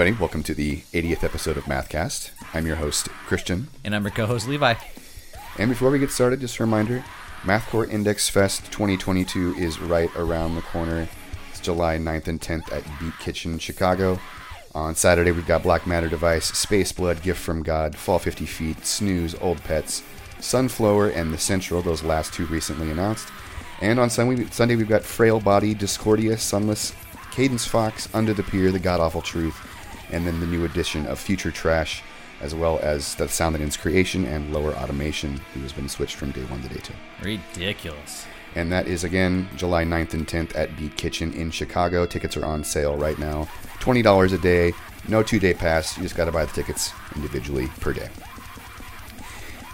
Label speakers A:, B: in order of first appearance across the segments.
A: everybody. Welcome to the 80th episode of Mathcast. I'm your host, Christian.
B: And I'm your co-host Levi.
A: And before we get started, just a reminder MathCore Index Fest 2022 is right around the corner. It's July 9th and 10th at Beat Kitchen, Chicago. On Saturday, we've got Black Matter Device, Space Blood, Gift from God, Fall 50 Feet, Snooze, Old Pets, Sunflower, and The Central, those last two recently announced. And on Sunday, Sunday we've got Frail Body, Discordia, Sunless, Cadence Fox, Under the Pier, The God Awful Truth, and then the new edition of Future Trash, as well as The Sound that Ends Creation and Lower Automation, who has been switched from day one to day two.
B: Ridiculous.
A: And that is again July 9th and 10th at Beat Kitchen in Chicago. Tickets are on sale right now. $20 a day, no two day pass. You just got to buy the tickets individually per day.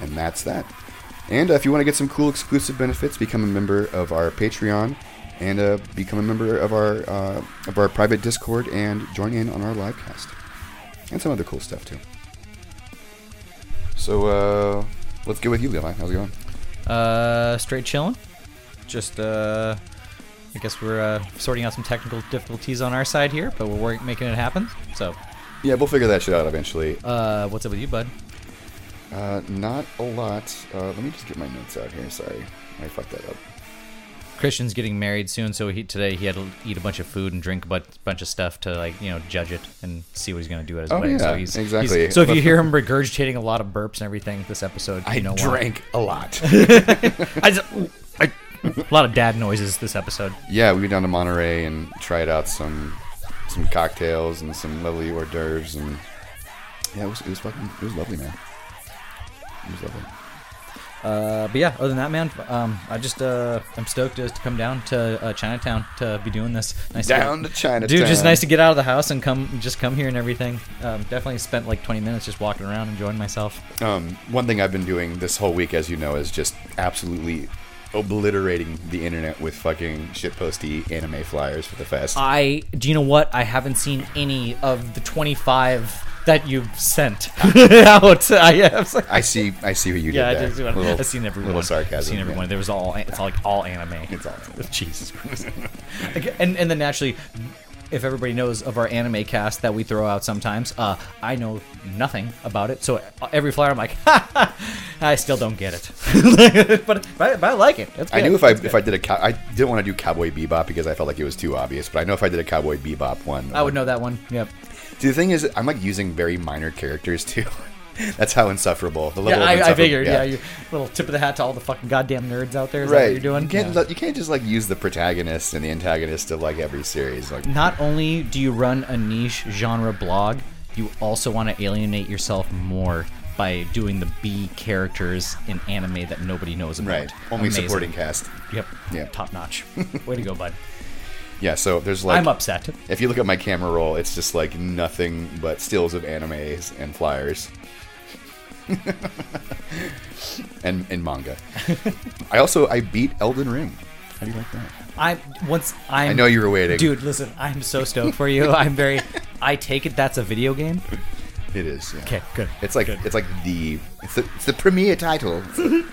A: And that's that. And uh, if you want to get some cool exclusive benefits, become a member of our Patreon and uh, become a member of our uh, of our private Discord and join in on our live cast and some other cool stuff too. So uh, let's get with you, Levi. How's it going?
B: Uh, straight chilling. Just uh, I guess we're uh, sorting out some technical difficulties on our side here, but we're work- making it happen. So,
A: Yeah, we'll figure that shit out eventually.
B: uh, what's up with you, bud?
A: Uh, not a lot. Uh, let me just get my notes out here. Sorry, I fucked that up.
B: Christian's getting married soon, so he today he had to eat a bunch of food and drink a bu- bunch of stuff to like you know judge it and see what he's gonna do at his
A: Oh,
B: wedding. so
A: yeah,
B: he's
A: exactly.
B: he's- so if you hear him regurgitating a lot of burps and everything this episode, you know why.
A: a lot.
B: I just, I, a lot of dad noises this episode.
A: yeah, we went down to Monterey and tried out some some cocktails and some lovely hors d'oeuvres, and yeah, it was it was fucking it was lovely, man. It was lovely.
B: Uh, but yeah, other than that, man, um, I just uh, I'm stoked just to come down to uh, Chinatown to be doing this. Nice
A: Down
B: to
A: to Chinatown,
B: dude. Just nice to get out of the house and come, just come here and everything. Um, definitely spent like 20 minutes just walking around enjoying myself.
A: Um, one thing I've been doing this whole week, as you know, is just absolutely obliterating the internet with fucking shitposty anime flyers for the fest.
B: I do you know what? I haven't seen any of the 25 that you've sent out. I.
A: I see, I see what you did.
B: yeah, I
A: did. Little-
B: I've seen everyone.
A: Little sarcasm.
B: I've seen
A: yeah.
B: everyone. There was all. It's all like all anime.
A: It's all.
B: Jesus Christ. And and then naturally, if everybody knows of our anime cast that we throw out sometimes, uh, I know nothing about it. So uh, every flyer, I'm like, ha, ha, I still don't get it, but, but I- but I like it. It's
A: I knew if I if. I did a cow- I didn't want to do Cowboy Bebop because I felt like it was too obvious. But I know if I did a Cowboy Bebop one,
B: I would uh, know that one. Yep.
A: See, the thing is, I'm like using very minor characters too. That's how insufferable the
B: Yeah,
A: level. of
B: I, I figured. Yeah. you little tip of the hat to all the fucking goddamn nerds out there.
A: Right.
B: what you're doing?
A: You can't
B: Yeah.
A: you can't just like use the protagonist and the antagonist of like every series. Like
B: Not only do you run a niche genre blog, you also want to alienate yourself more by doing the B characters in anime that nobody knows about.
A: right, only
B: Amazing.
A: supporting cast.
B: Yep.
A: Yeah.
B: Top notch. Way to go, bud.
A: Yeah. So there's like
B: I'm upset.
A: if you look at my camera roll, it's just like nothing but stills of animes and flyers. and and manga. I also I beat Elden Ring. How do you like that?
B: I once I'm.
A: I know you were waiting.
B: Dude, listen, I'm so stoked for you. I'm very. I take it that's a video game.
A: It is. Yeah.
B: Okay, good.
A: It's like
B: Good.
A: it's like the it's the, it's the premier title.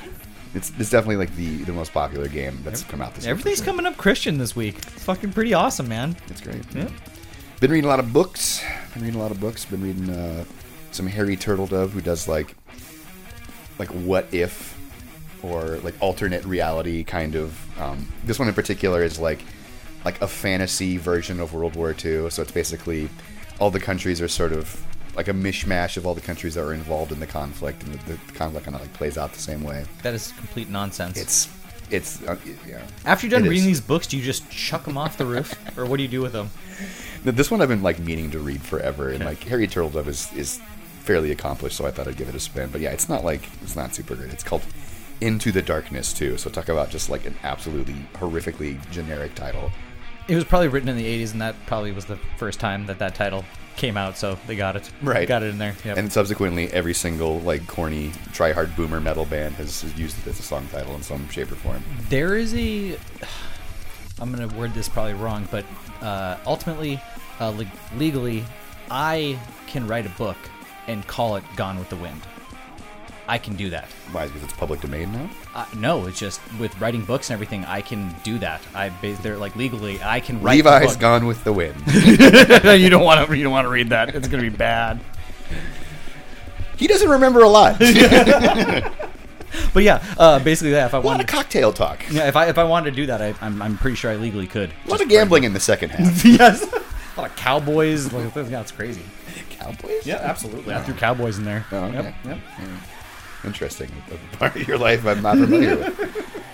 A: it's it's definitely like the the most popular game that's come out this year.
B: Everything's
A: sure.
B: coming up Christian this week. It's fucking pretty awesome, man.
A: It's great.
B: Yeah.
A: Been reading a lot of books. Been reading a lot of books. Been reading uh, some Harry Turtledove who does like like what if or like alternate reality kind of. Um, this one in particular is like like a fantasy version of World War II. So it's basically all the countries are sort of like a mishmash of all the countries that were involved in the conflict, and the, the conflict kind of like plays out the same way.
B: That is complete nonsense.
A: It's it's uh, yeah.
B: After you're done
A: It
B: reading
A: is.
B: these books, do you just chuck them off the roof, or what do you do with them?
A: Th- This one I've been like meaning to read forever, and like Harry Turtledove is is fairly accomplished, so I thought I'd give it a spin. But yeah, it's not like it's not super great. It's called Into the Darkness too. So talk about just like an absolutely horrifically generic title.
B: It was probably written in the 80s, and that probably was the first time that that title came out, so they got it.
A: Right.
B: Got it in there. Yep.
A: And subsequently, every single like corny try hard boomer metal band has, used it as a song title in some shape or form.
B: there is a. I'm going to word this probably wrong, but uh, ultimately, uh, le- legally, I can write a book and call it Gone with the Wind. I can do that.
A: Why? Because it's public domain now.
B: Uh, no, it's just with writing books and everything, I can do that. I they're like legally, I can write.
A: Levi's. Gone with the Wind.
B: you don't want to. You don't want to read that. It's gonna be bad.
A: he doesn't remember a lot.
B: But yeah, uh, basically that. If I
A: lot
B: wanted,
A: cocktail talk.
B: yeah, if I if I wanted to do that, I, I'm I'm pretty sure I legally could.
A: A lot of gambling in the second half.
B: yes. A lot of cowboys. Like, that's crazy.
A: Cowboys?
B: Yeah, absolutely. I threw cowboys in there.
A: Oh, okay.
B: Yep, yep.
A: Interesting. A part of your life I'm not familiar with.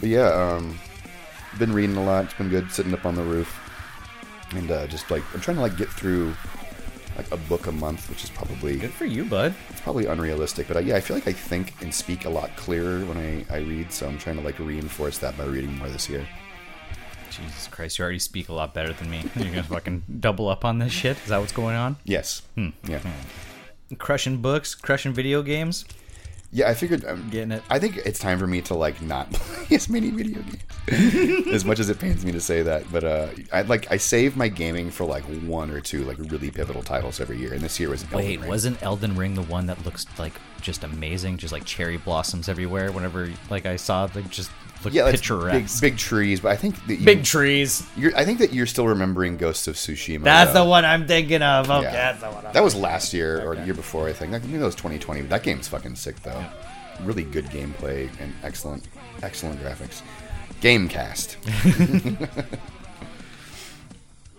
A: But yeah, um, been reading a lot. It's been good sitting up on the roof. And uh, just like, I'm trying to like get through like a book a month, which is probably
B: Good for you, bud.
A: it's probably unrealistic. But uh, yeah, I feel like I think and speak a lot clearer when I, I read. So I'm trying to like reinforce that by reading more this year.
B: Jesus Christ, you already speak a lot better than me. You're gonna fucking double up on this shit? Is that what's going on?
A: Yes. Yeah.
B: Crushing books, crushing video games.
A: Yeah, I figured. Um,
B: Getting it.
A: I think it's time for me to like not play as many video games. as much as it pains me to say that, but uh, I like I save my gaming for like one or two like really pivotal titles every year, and this year was Elden
B: Wait,
A: Ring.
B: wasn't Elden Ring the one that looks like just amazing, just like cherry blossoms everywhere? Whenever like I saw, like just look
A: yeah, that's big, big trees, but I think that you,
B: Big trees.
A: You're, I think that you're still remembering Ghosts of Tsushima.
B: That's
A: though.
B: the one I'm thinking of. Okay,
A: Yeah.
B: that's the one. I'm
A: That was last year or the year before, I think. Maybe that was 2020. But that game's fucking sick, though. Really good gameplay and excellent, excellent graphics. Gamecast.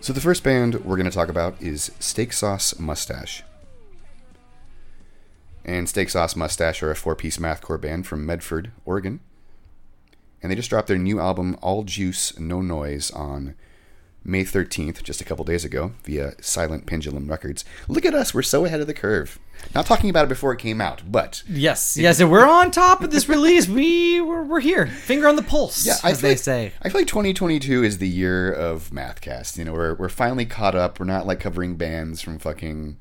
A: so the first band we're going to talk about is Steak Sauce Mustache. And Steak Sauce Mustache are a four-piece mathcore band from Medford, Oregon. And they just dropped their new album, All Juice, No Noise, on May 13th, just a couple days ago, via Silent Pendulum Records. Look at us, we're so ahead of the curve. Not talking about it before it came out, but
B: Yes, yes, and we're on top of this release. We we're, we're here, finger on the pulse,
A: yeah, I
B: as they
A: like,
B: say.
A: I feel like 2022 is the year of Mathcast. You know, we're, we're finally caught up. We're not like covering bands from fucking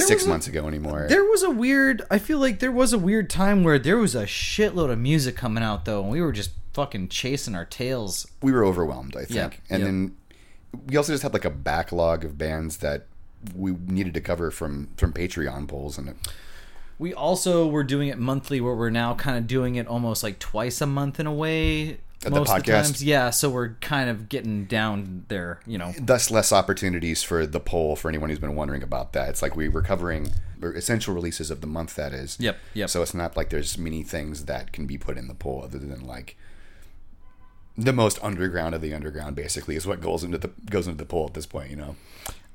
A: six
B: was a-
A: months ago anymore.
B: There was a weird. I feel like there was a weird time where there was a shitload of music coming out though, and we were just fucking chasing our tails.
A: we were overwhelmed, I think.
B: Yeah,
A: and then we also just had like a backlog of bands that we needed to cover from from Patreon polls and it,
B: We also were doing it monthly, where we're now kind of doing it almost like twice a month in a way.
A: The
B: most of the times, yeah. So we're kind of getting down there, you know.
A: thus less opportunities for the poll for anyone who's been wondering about that. It's like we were covering essential releases of the month that is.
B: Yep, yep.
A: So it's not like there's many things that can be put in the poll other than like the most underground of the underground basically is what goes into the goes into the poll at this point, you know.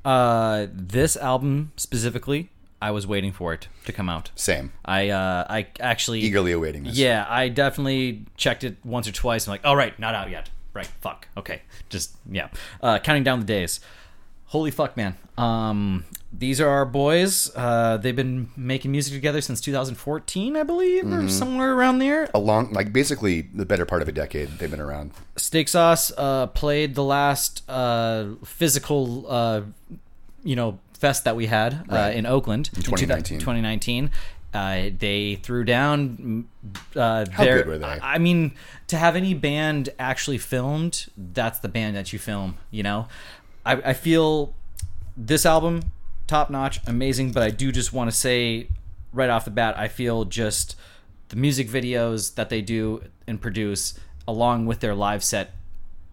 B: Uh, this album specifically, I was waiting for it to come out.
A: Same.
B: I uh, I actually
A: Eagerly awaiting this.
B: Yeah, I definitely checked it once or twice. I'm like, oh right, not out yet. Right, fuck. Okay, just yeah. Uh, counting down the days. Holy fuck, man. Um, these are our boys. Uh, they've been making music together since 2014, I believe,
A: Mm-hmm.
B: or somewhere around there.
A: A long like basically the better part of a decade they've been around.
B: Steak Sauce uh, played the last uh, physical, uh, you know, fest that we had uh,
A: Right.
B: in Oakland in
A: 2019.
B: 2019. Uh, they threw down. Uh,
A: How
B: their-
A: good were they?
B: I I mean, to have any band actually filmed, that's the band that you film. You know, I, I feel this album top notch, amazing. But I do just want to say right off the bat, I feel just the music videos that they do and produce, along with their live set,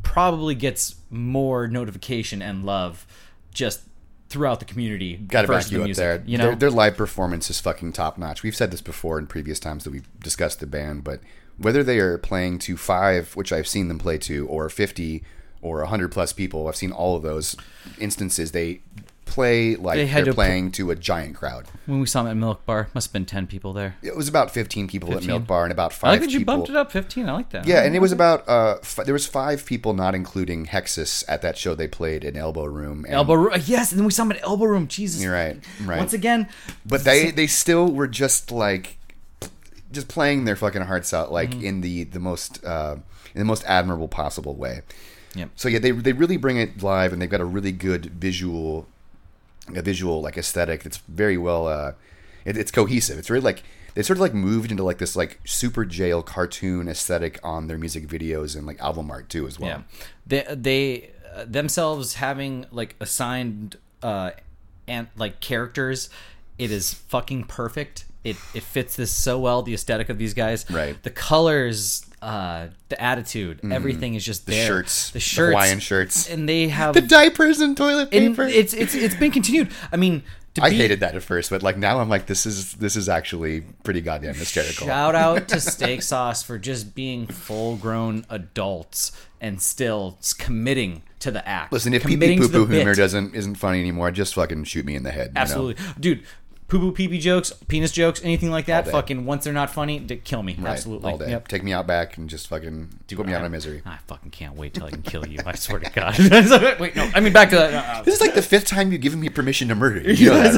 B: probably gets more notification and love just throughout the community.
A: Got to back
B: versus the
A: up
B: music,
A: there.
B: You know,
A: their, their live performance is fucking top notch. We've said this before in previous times that we've discussed the band, but whether they are playing to five, which I've seen them play to, or fifty, or hundred plus people, I've seen all of those instances. They play like
B: They
A: are playing to a giant crowd.
B: when we saw them at Milk Bar, must have been ten people there.
A: It was about fifteen people
B: 15?
A: at Milk Bar and about
B: I
A: five.
B: like that you
A: people.
B: bumped it up fifteen. I like that.
A: Yeah, and it was about uh, f- there was five people, not including Hexus, at that show they played in Elbow Room. And,
B: elbow room. Yes, and then we saw them at Elbow Room. Jesus,
A: You're right, right.
B: Once again,
A: but they they still were just like just playing their fucking hearts out like
B: Mm-hmm.
A: in the the most uh in the most admirable possible way
B: Yep.
A: so yeah they they really bring it live and they've got a really good visual a visual like aesthetic that's very well uh it, it's cohesive it's really like they sort of like moved into like this like Superjail cartoon aesthetic on their music videos and like album art too as well
B: Yeah, they they uh, themselves having like assigned uh and like characters, it is fucking perfect. it it fits this so well. The aesthetic of these guys,
A: Right.
B: The colors, uh, the attitude, everything is just
A: The
B: there.
A: shirts,
B: the
A: the
B: shirts,
A: Hawaiian shirts.
B: and they have
A: The diapers and toilet
B: and
A: paper.
B: it's it's it's been continued. I mean,
A: I
B: be,
A: hated that at first, but like now I'm like, this is this is actually pretty goddamn hysterical.
B: Shout out to Steak Sauce for just being full grown adults and still committing to the act.
A: Listen, if pee pee poo poo humor
B: bit.
A: doesn't isn't funny anymore, just fucking shoot me in the head. you know?
B: Absolutely. Dude, poo poo pee pee jokes, penis jokes, anything like that, fucking once they're not funny, d- kill me.
A: Right,
B: Absolutely.
A: all day.
B: Yep.
A: Take me out back and just fucking put me out of misery.
B: I fucking can't wait till I can kill you. I swear to God. Wait, no. I mean, back to that. uh,
A: This is like the fifth time you've given me permission to murder you. You know that,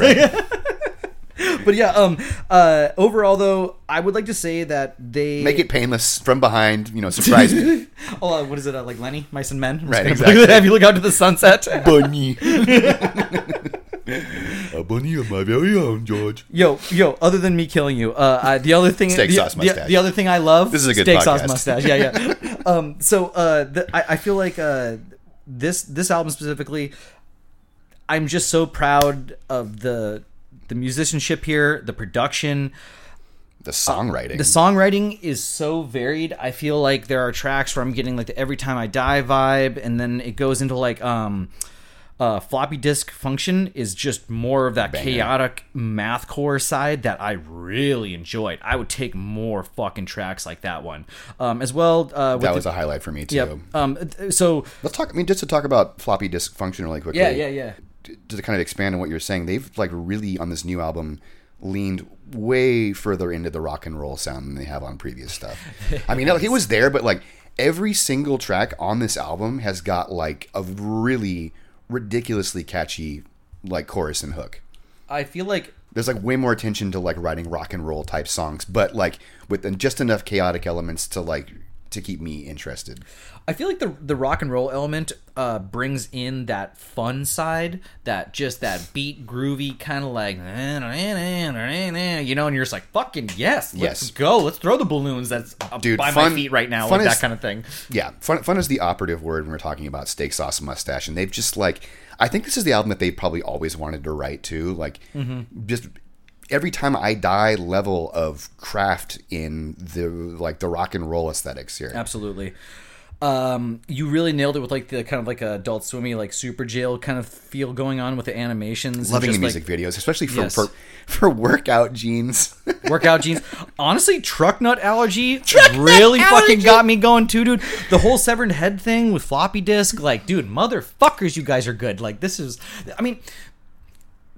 A: right?
B: but yeah, um, uh, overall though, I would like to say that they
A: Make it painless from behind. You know, surprise me.
B: Oh, uh, what is it? Uh, like Lenny, Mice and Men. I'm just
A: Right,
B: gonna
A: exactly.
B: Have you look out to the sunset?
A: bunny. A bunny of my very own, George.
B: Yo, yo. Other than me killing you, uh, I, the other thing,
A: Steak
B: the,
A: sauce mustache.
B: The, other thing I love.
A: This is a good
B: steak sauce mustache. Yeah, yeah. um, so uh, the, I, I feel like uh, this this album specifically, I'm just so proud of the the musicianship here, the production.
A: The songwriting.
B: The songwriting is so varied. I feel like there are tracks where I'm getting like the Every Time I Die vibe, and then it goes into like um, uh, floppy disk function is just more of that chaotic mathcore side that I really enjoyed. I would take more fucking tracks like that one, um, as well. Uh,
A: that
B: the-
A: was a highlight for me too.
B: yep. Um, so
A: Let's talk. I mean, just to talk about floppy disk function really quickly.
B: yeah, yeah, yeah.
A: to to kind of expand on what you're saying, they've like really on this new album leaned way further into the rock and roll sound than they have on previous stuff. I mean, like it was there, but like every single track on this album has got like a really ridiculously catchy like chorus and hook.
B: I feel like
A: There's like way more attention to like writing rock and roll type songs, but like with just enough chaotic elements to like to keep me interested.
B: I feel like the the rock and roll element uh, brings in that fun side, that just that beat groovy kind of like you know, and you're just like fucking yes, let's
A: Yes.
B: go, let's throw the balloons that's
A: Dude,
B: by
A: fun-
B: my feet right now, like that
A: is-
B: kind of thing.
A: Yeah, fun, fun is the operative word when we're talking about steak sauce mustache, and they've just like I think this is the album that they probably always wanted to write too. Like just every time I die level of craft in the like the rock and roll aesthetics here.
B: Absolutely. Um, you really nailed it with like the kind of like a adult swimmy, like Superjail kind of feel going on with the animations.
A: Loving the music
B: like,
A: videos, especially for,
B: Yes.
A: for for workout jeans.
B: workout jeans. Honestly, truck nut allergy really fucking got me going too, dude. The whole severed head thing with floppy disk, like, dude, motherfuckers, you guys are good. Like, this is, I mean,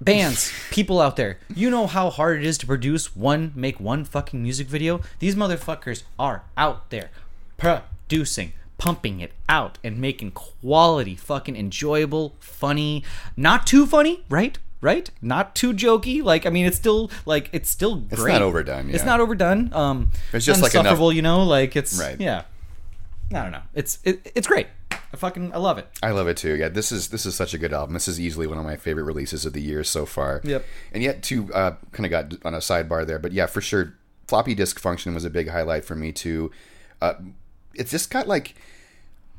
B: bands, people out there, you know how hard it is to produce one, make one fucking music video. These motherfuckers are out there producing. Pumping it out and making quality, fucking enjoyable, funny, not too funny, right? Right? Not too jokey. Like, I mean, it's still like it's still great.
A: not overdone, Yeah.
B: It's not overdone. Um,
A: It's just like enough-
B: you know. Like it's
A: Right.
B: yeah. I don't know. It's it, it's great. I fucking I love it.
A: I love it too. Yeah, this is this is such a good album. This is easily one of my favorite releases of the year so far.
B: Yep.
A: And yet, too, uh, kind of got on a sidebar there, but yeah, for sure, floppy disk function was a big highlight for me too. Uh, it's just got like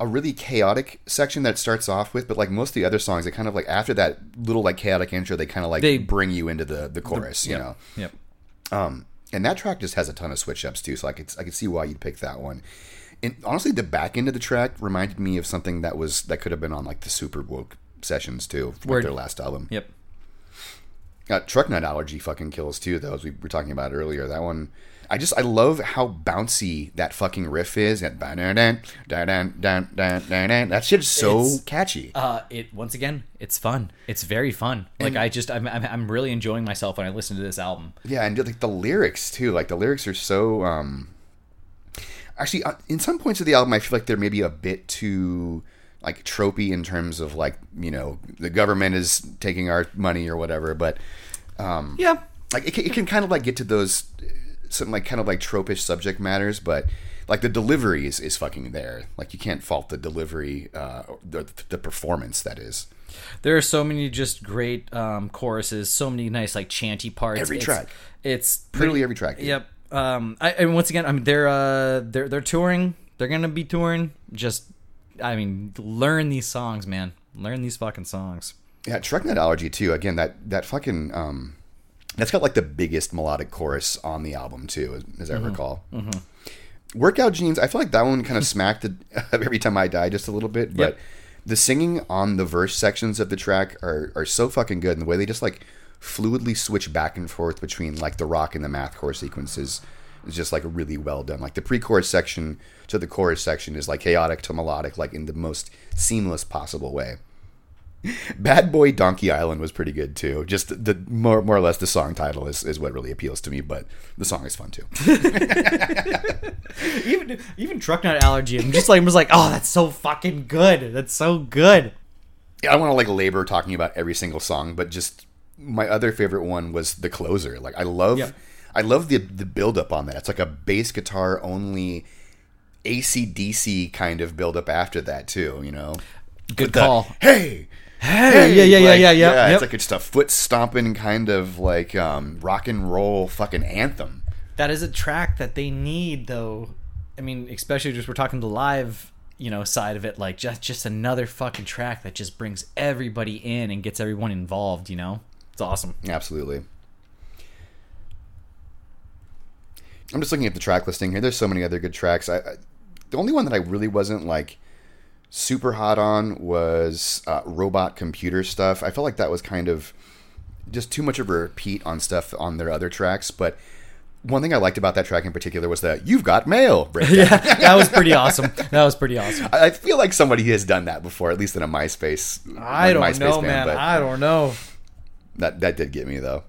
A: a really chaotic section that it starts off with, but like most of the other songs, they kind of like after that little like chaotic intro, they kind of like
B: They-
A: bring you into the the chorus, you know.
B: Yep.
A: Um, and that track just has a ton of switch ups too, so I could I could see why you'd pick that one. And honestly, the back end of the track reminded me of something that was that could have been on like the Super Woke sessions too, with
B: Word.
A: their last album.
B: Yep.
A: Uh, Truck Nut Allergy fucking kills too, though, as we were talking about earlier. That one, I just I love how bouncy that fucking riff is. That. That shit is so
B: It's-
A: catchy.
B: Uh, it once again, it's fun. It's very fun. Like I just, I'm, I'm, I'm really enjoying myself when I listen to this album.
A: Yeah, and like the lyrics too. Like the lyrics are so. um Actually, uh, in some points of the album, I feel like they're maybe a bit too like tropey in terms of like you know the government is taking our money or whatever. But um
B: Yeah.
A: like it can, it can kind of like get to those some like kind of like tropish subject matters, but like the delivery is, is fucking there. Like you can't fault the delivery, uh, the the performance that is.
B: There are so many just great um, choruses, so many nice like chanty parts.
A: Every
B: It's-
A: track.
B: It's
A: Literally every track.
B: Yep. Um, I, and once again, I mean, they're uh, they're they're touring. They're gonna be touring. Just, I mean, learn these songs, man. Learn these fucking songs.
A: Yeah, truck nut allergy too. Again, that that fucking um, That's got like the biggest melodic chorus on the album too, as, as I recall. Workout Jeans, I feel like that one kind of smacked the, every time I die just a little bit, but
B: Yep.
A: the singing on the verse sections of the track are, are so fucking good, and the way they just like fluidly switch back and forth between like the rock and the math mathcore sequences is just like really well done. Like the pre-chorus section to the chorus section is like chaotic to melodic, like in the most seamless possible way. Bad Boy Donkey Island was pretty good too. Just the more more or less the song title is, is what really appeals to me, but the song is fun too.
B: even even truck nut allergy. I'm just like was like, oh, that's so fucking good. That's so good.
A: Yeah, I don't want to like labor talking about every single song, but just my other favorite one was the closer. Like I love
B: Yep.
A: I love the the build up on that. It's like a bass guitar only ACDC kind of build up after that too, you know.
B: Good
A: The,
B: call.
A: hey,
B: Hey, yeah, yeah, yeah,
A: like,
B: yeah, yeah.
A: It's
B: Yep.
A: like it's a foot stomping kind of like um, rock and roll fucking anthem.
B: that is a track that they need though i mean especially just we're talking the live you know side of it like just just another fucking track that just brings everybody in and gets everyone involved you know it's awesome
A: Absolutely. I'm just looking at the track listing here. There's so many other good tracks. I, I the only one that I really wasn't like super hot on was uh, robot computer stuff. I felt like that was kind of just too much of a repeat on stuff on their other tracks. But one thing I liked about that track in particular was that you've got mail.
B: yeah that was pretty awesome that was pretty awesome
A: I feel like somebody has done that before, at least in a MySpace.
B: i don't
A: MySpace
B: know
A: band,
B: man
A: but-
B: i don't know
A: that that did get me though.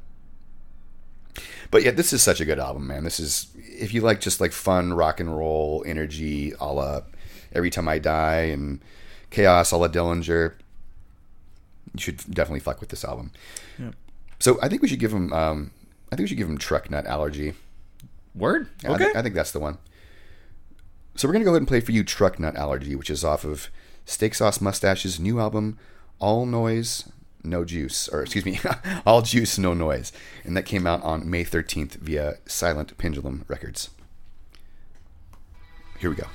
A: But yeah, this is such a good album, man. This is if you like just like fun rock and roll energy, a la Every Time I Die and Chaos, a la Dillinger. You should definitely fuck with this album. So I think we should give him. Um, I think we should give him Truck Nut Allergy.
B: word
A: Yeah, I,
B: okay
A: I think that's the one. So we're gonna go ahead and play for you Truck Nut Allergy, which is off of Steak Sauce Mustache's new album, All Noise, No Juice, or excuse me, All Juice, No Noise, and that came out on May 13th via Silent Pendulum Records. Here we go.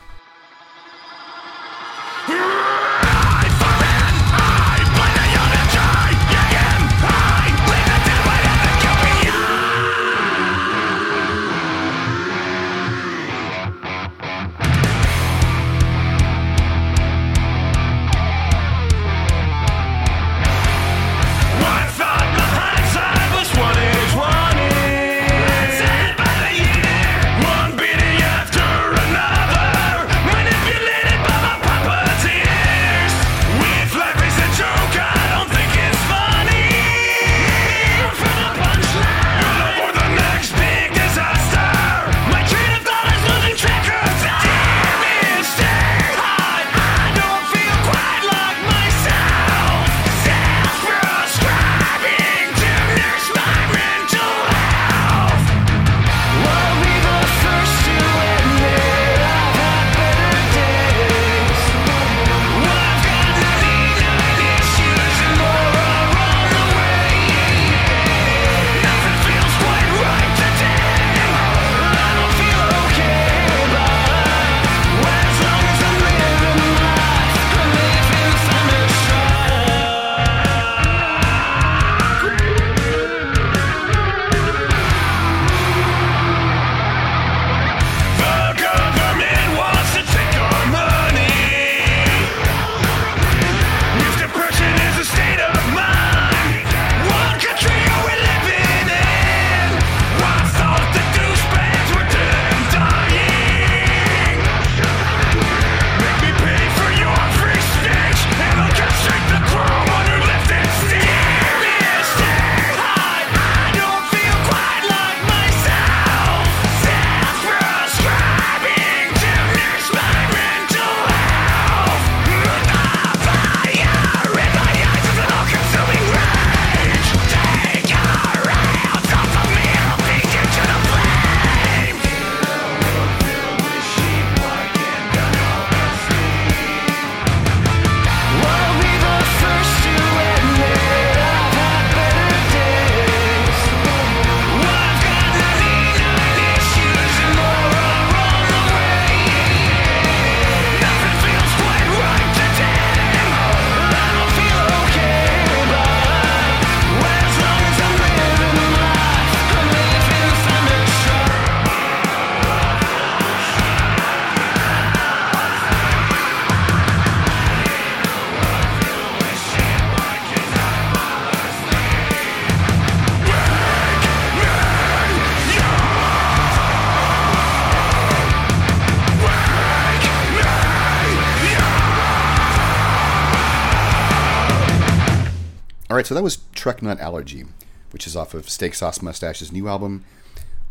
A: So that was Truck Nut Allergy, which is off of Steak Sauce Mustache's new album,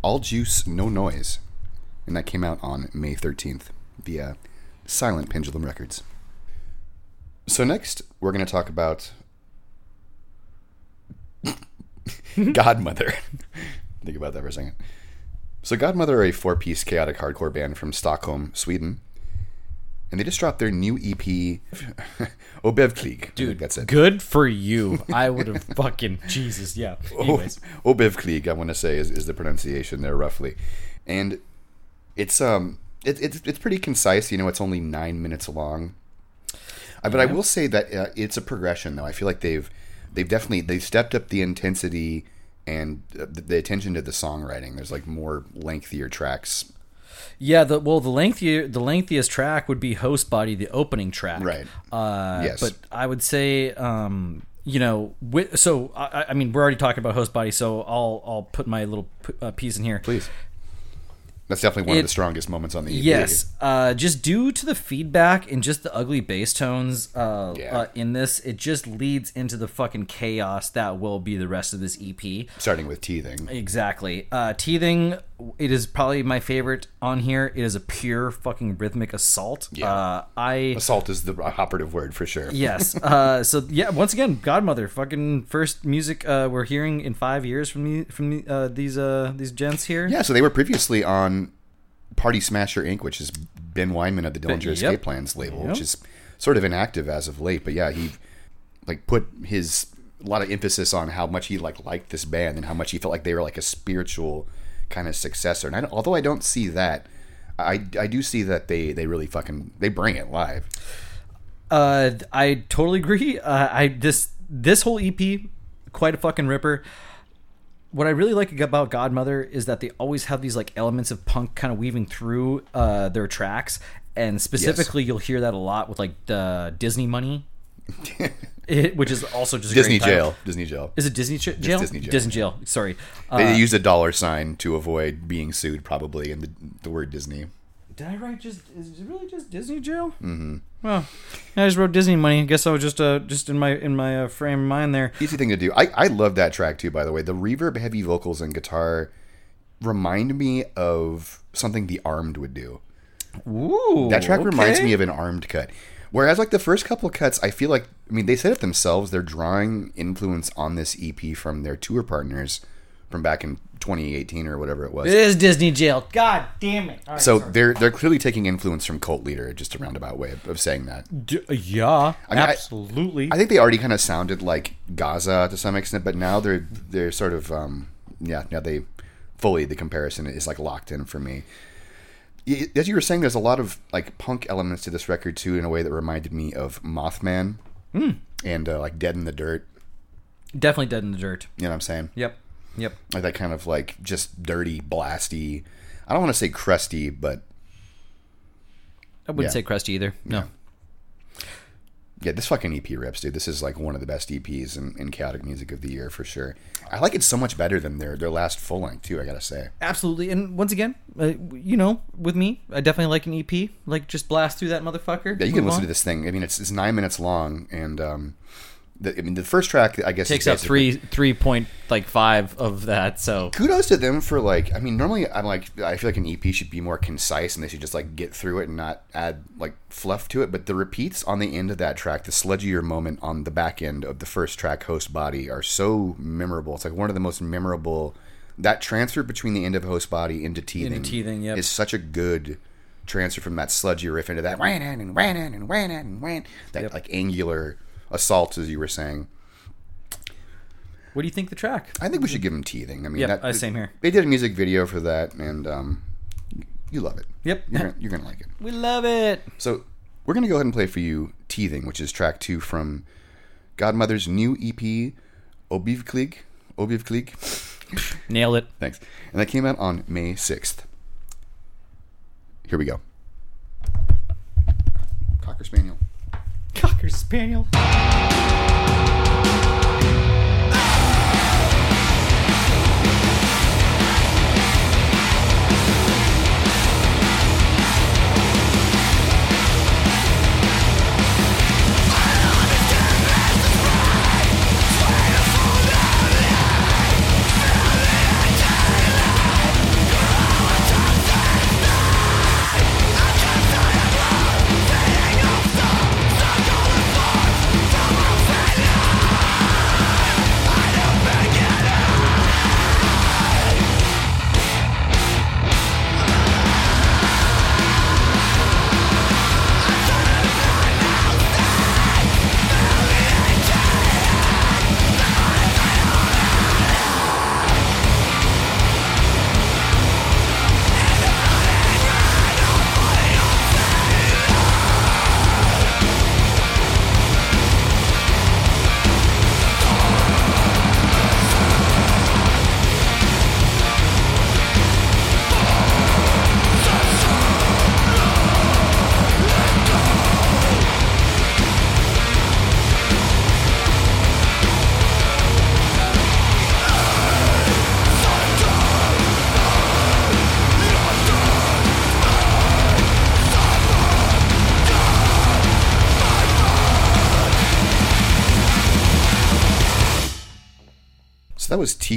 A: All Juice, No Noise. And that came out on May 13th via Silent Pendulum Records. So, next, we're going to talk about Godmother. Think about that for a second. So, Godmother are a four piece chaotic hardcore band from Stockholm, Sweden. And they just dropped their new EP, Obevklig.
B: Dude,
A: that's it.
B: Good for you. I would have fucking Jesus. Yeah. Anyways,
A: O- I want to say, is, is the pronunciation there roughly, and it's um it, it's it's pretty concise. You know, it's only nine minutes long, uh, but I will say that uh, it's a progression. Though I feel like they've they've definitely they've stepped up the intensity and uh, the attention to the songwriting. There's like more lengthier tracks.
B: Yeah. The well, the lengthier the lengthiest track would be Host Body, the opening track.
A: Right.
B: Uh,
A: Yes.
B: But I would say, um, you know, wi- so I, I mean, we're already talking about Host Body, so I'll I'll put my little p- uh, piece in here.
A: Please. That's definitely one of the strongest moments on the EP.
B: Yes, uh, just due to the feedback and just the ugly bass tones uh,
A: Yeah.
B: uh, in this, it just leads into the fucking chaos that will be the rest of this EP.
A: Starting with teething.
B: Exactly. Uh, teething, it is probably my favorite on here. It is a pure fucking rhythmic assault.
A: Yeah.
B: Uh, I
A: Assault is the operative word for sure.
B: yes. Uh, so yeah, once again, Godmother, fucking first music uh, we're hearing in five years from the, from the, uh, these uh, these gents here.
A: Yeah, so they were previously on Party Smasher Inc., which is Ben Weinman of the Dillinger
B: yep.
A: Escape Plans label, which is sort of inactive as of late. But yeah, he like put his a lot of emphasis on how much he like liked this band and how much he felt like they were like a spiritual kind of successor. And I, although I don't see that, I, I do see that they they really fucking they bring it live.
B: Uh, I totally agree. Uh, I this this whole EP, quite a fucking ripper. What I really like about Godmother is that they always have these like elements of punk kind of weaving through uh, their tracks, and specifically you'll hear that a lot with like the Disney Money, it, which is also just a
A: Disney jail, Disney jail.
B: Is it Disney ch- jail?
A: Disney jail.
B: Disney jail. Sorry. Uh,
A: They used a dollar sign to avoid being sued, probably, in the, the word Disney.
B: Did I write just? Is it really just Disney jail? Mm-hmm. Well, I just wrote Disney money. I guess I was just uh just in my in my uh, frame of mind there.
A: Easy thing to do. I, I love that track too, by the way. The reverb heavy vocals and guitar remind me of something the armed would do.
B: Ooh,
A: That track reminds me of an armed cut. Whereas like the first couple cuts, I feel like I mean they said it themselves, they're drawing influence on this EP from their tour partners from back in 2018 or whatever it was.
B: It is Disney jail. God damn it. All right,
A: so
B: sorry.
A: they're they're clearly taking influence from Cult Leader, just a roundabout way of, of saying that.
B: D- yeah,
A: I mean,
B: absolutely.
A: I think they already kind of sounded like Gaza to some extent, but now they're they're sort of um, yeah. Now they fully the comparison is like locked in for me. As you were saying, there's a lot of like punk elements to this record too, in a way that reminded me of Mothman and uh, like Dead in the Dirt.
B: Definitely dead in the dirt.
A: You know what I'm saying?
B: Yep. Yep.
A: Like that kind of like just dirty, blasty. I don't want to say crusty, but
B: I wouldn't
A: Yeah.
B: say crusty either. No.
A: yeah, this fucking EP rips, dude. This is like one of the best EPs in, in chaotic music of the year for sure. I like it so much better than their their last full length too. I gotta say.
B: Absolutely. And once again, uh, you know, with me, I definitely like an EP. Like just blast through that motherfucker.
A: Yeah, you can listen to this thing. I mean, it's, it's nine minutes long, and um, the, I mean, the first track, I guess,
B: Takes up three three point like five of that. So
A: Kudos to them for like. I mean, normally I'm like, I feel like an EP should be more concise, and they should just like get through it and not add like fluff to it. But the repeats on the end of that track, the sludgier moment on the back end of the first track, "Host Body," are so memorable. It's like one of the most memorable. That transfer between the end of "Host Body" into teething, into
B: Teething, yep.
A: is such a good transfer from that sludgy riff into that ran and ran and ran and ran that like angular assault, as you were saying.
B: what do you think the track?
A: I think we should give them teething. I mean,
B: Yep,
A: that,
B: uh, same here.
A: They did a music video for that, and um, you love it.
B: Yep.
A: you're gonna, you're gonna like it.
B: We love it.
A: So we're gonna go ahead and play for you "Teething," which is track two from Godmother's new EP, Obivklig. Obivklig.
B: Nailed it.
A: Thanks. And that came out on May sixth. Here we go. Cocker Spaniel.
B: Cocker Spaniel.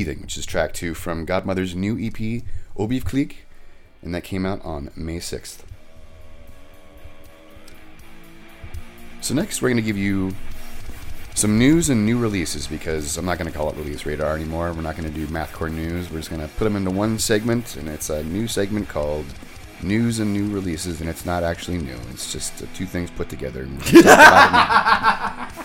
A: Which is track two from Godmother's new EP, Obiv Klick, and that came out on May 6th. So next, we're going to give you some news and new releases because I'm not going to call it Release Radar anymore. We're not going to do Mathcore News. We're just going to put them into one segment, and it's a new segment called News and New Releases, and it's not actually new. It's just two things put together.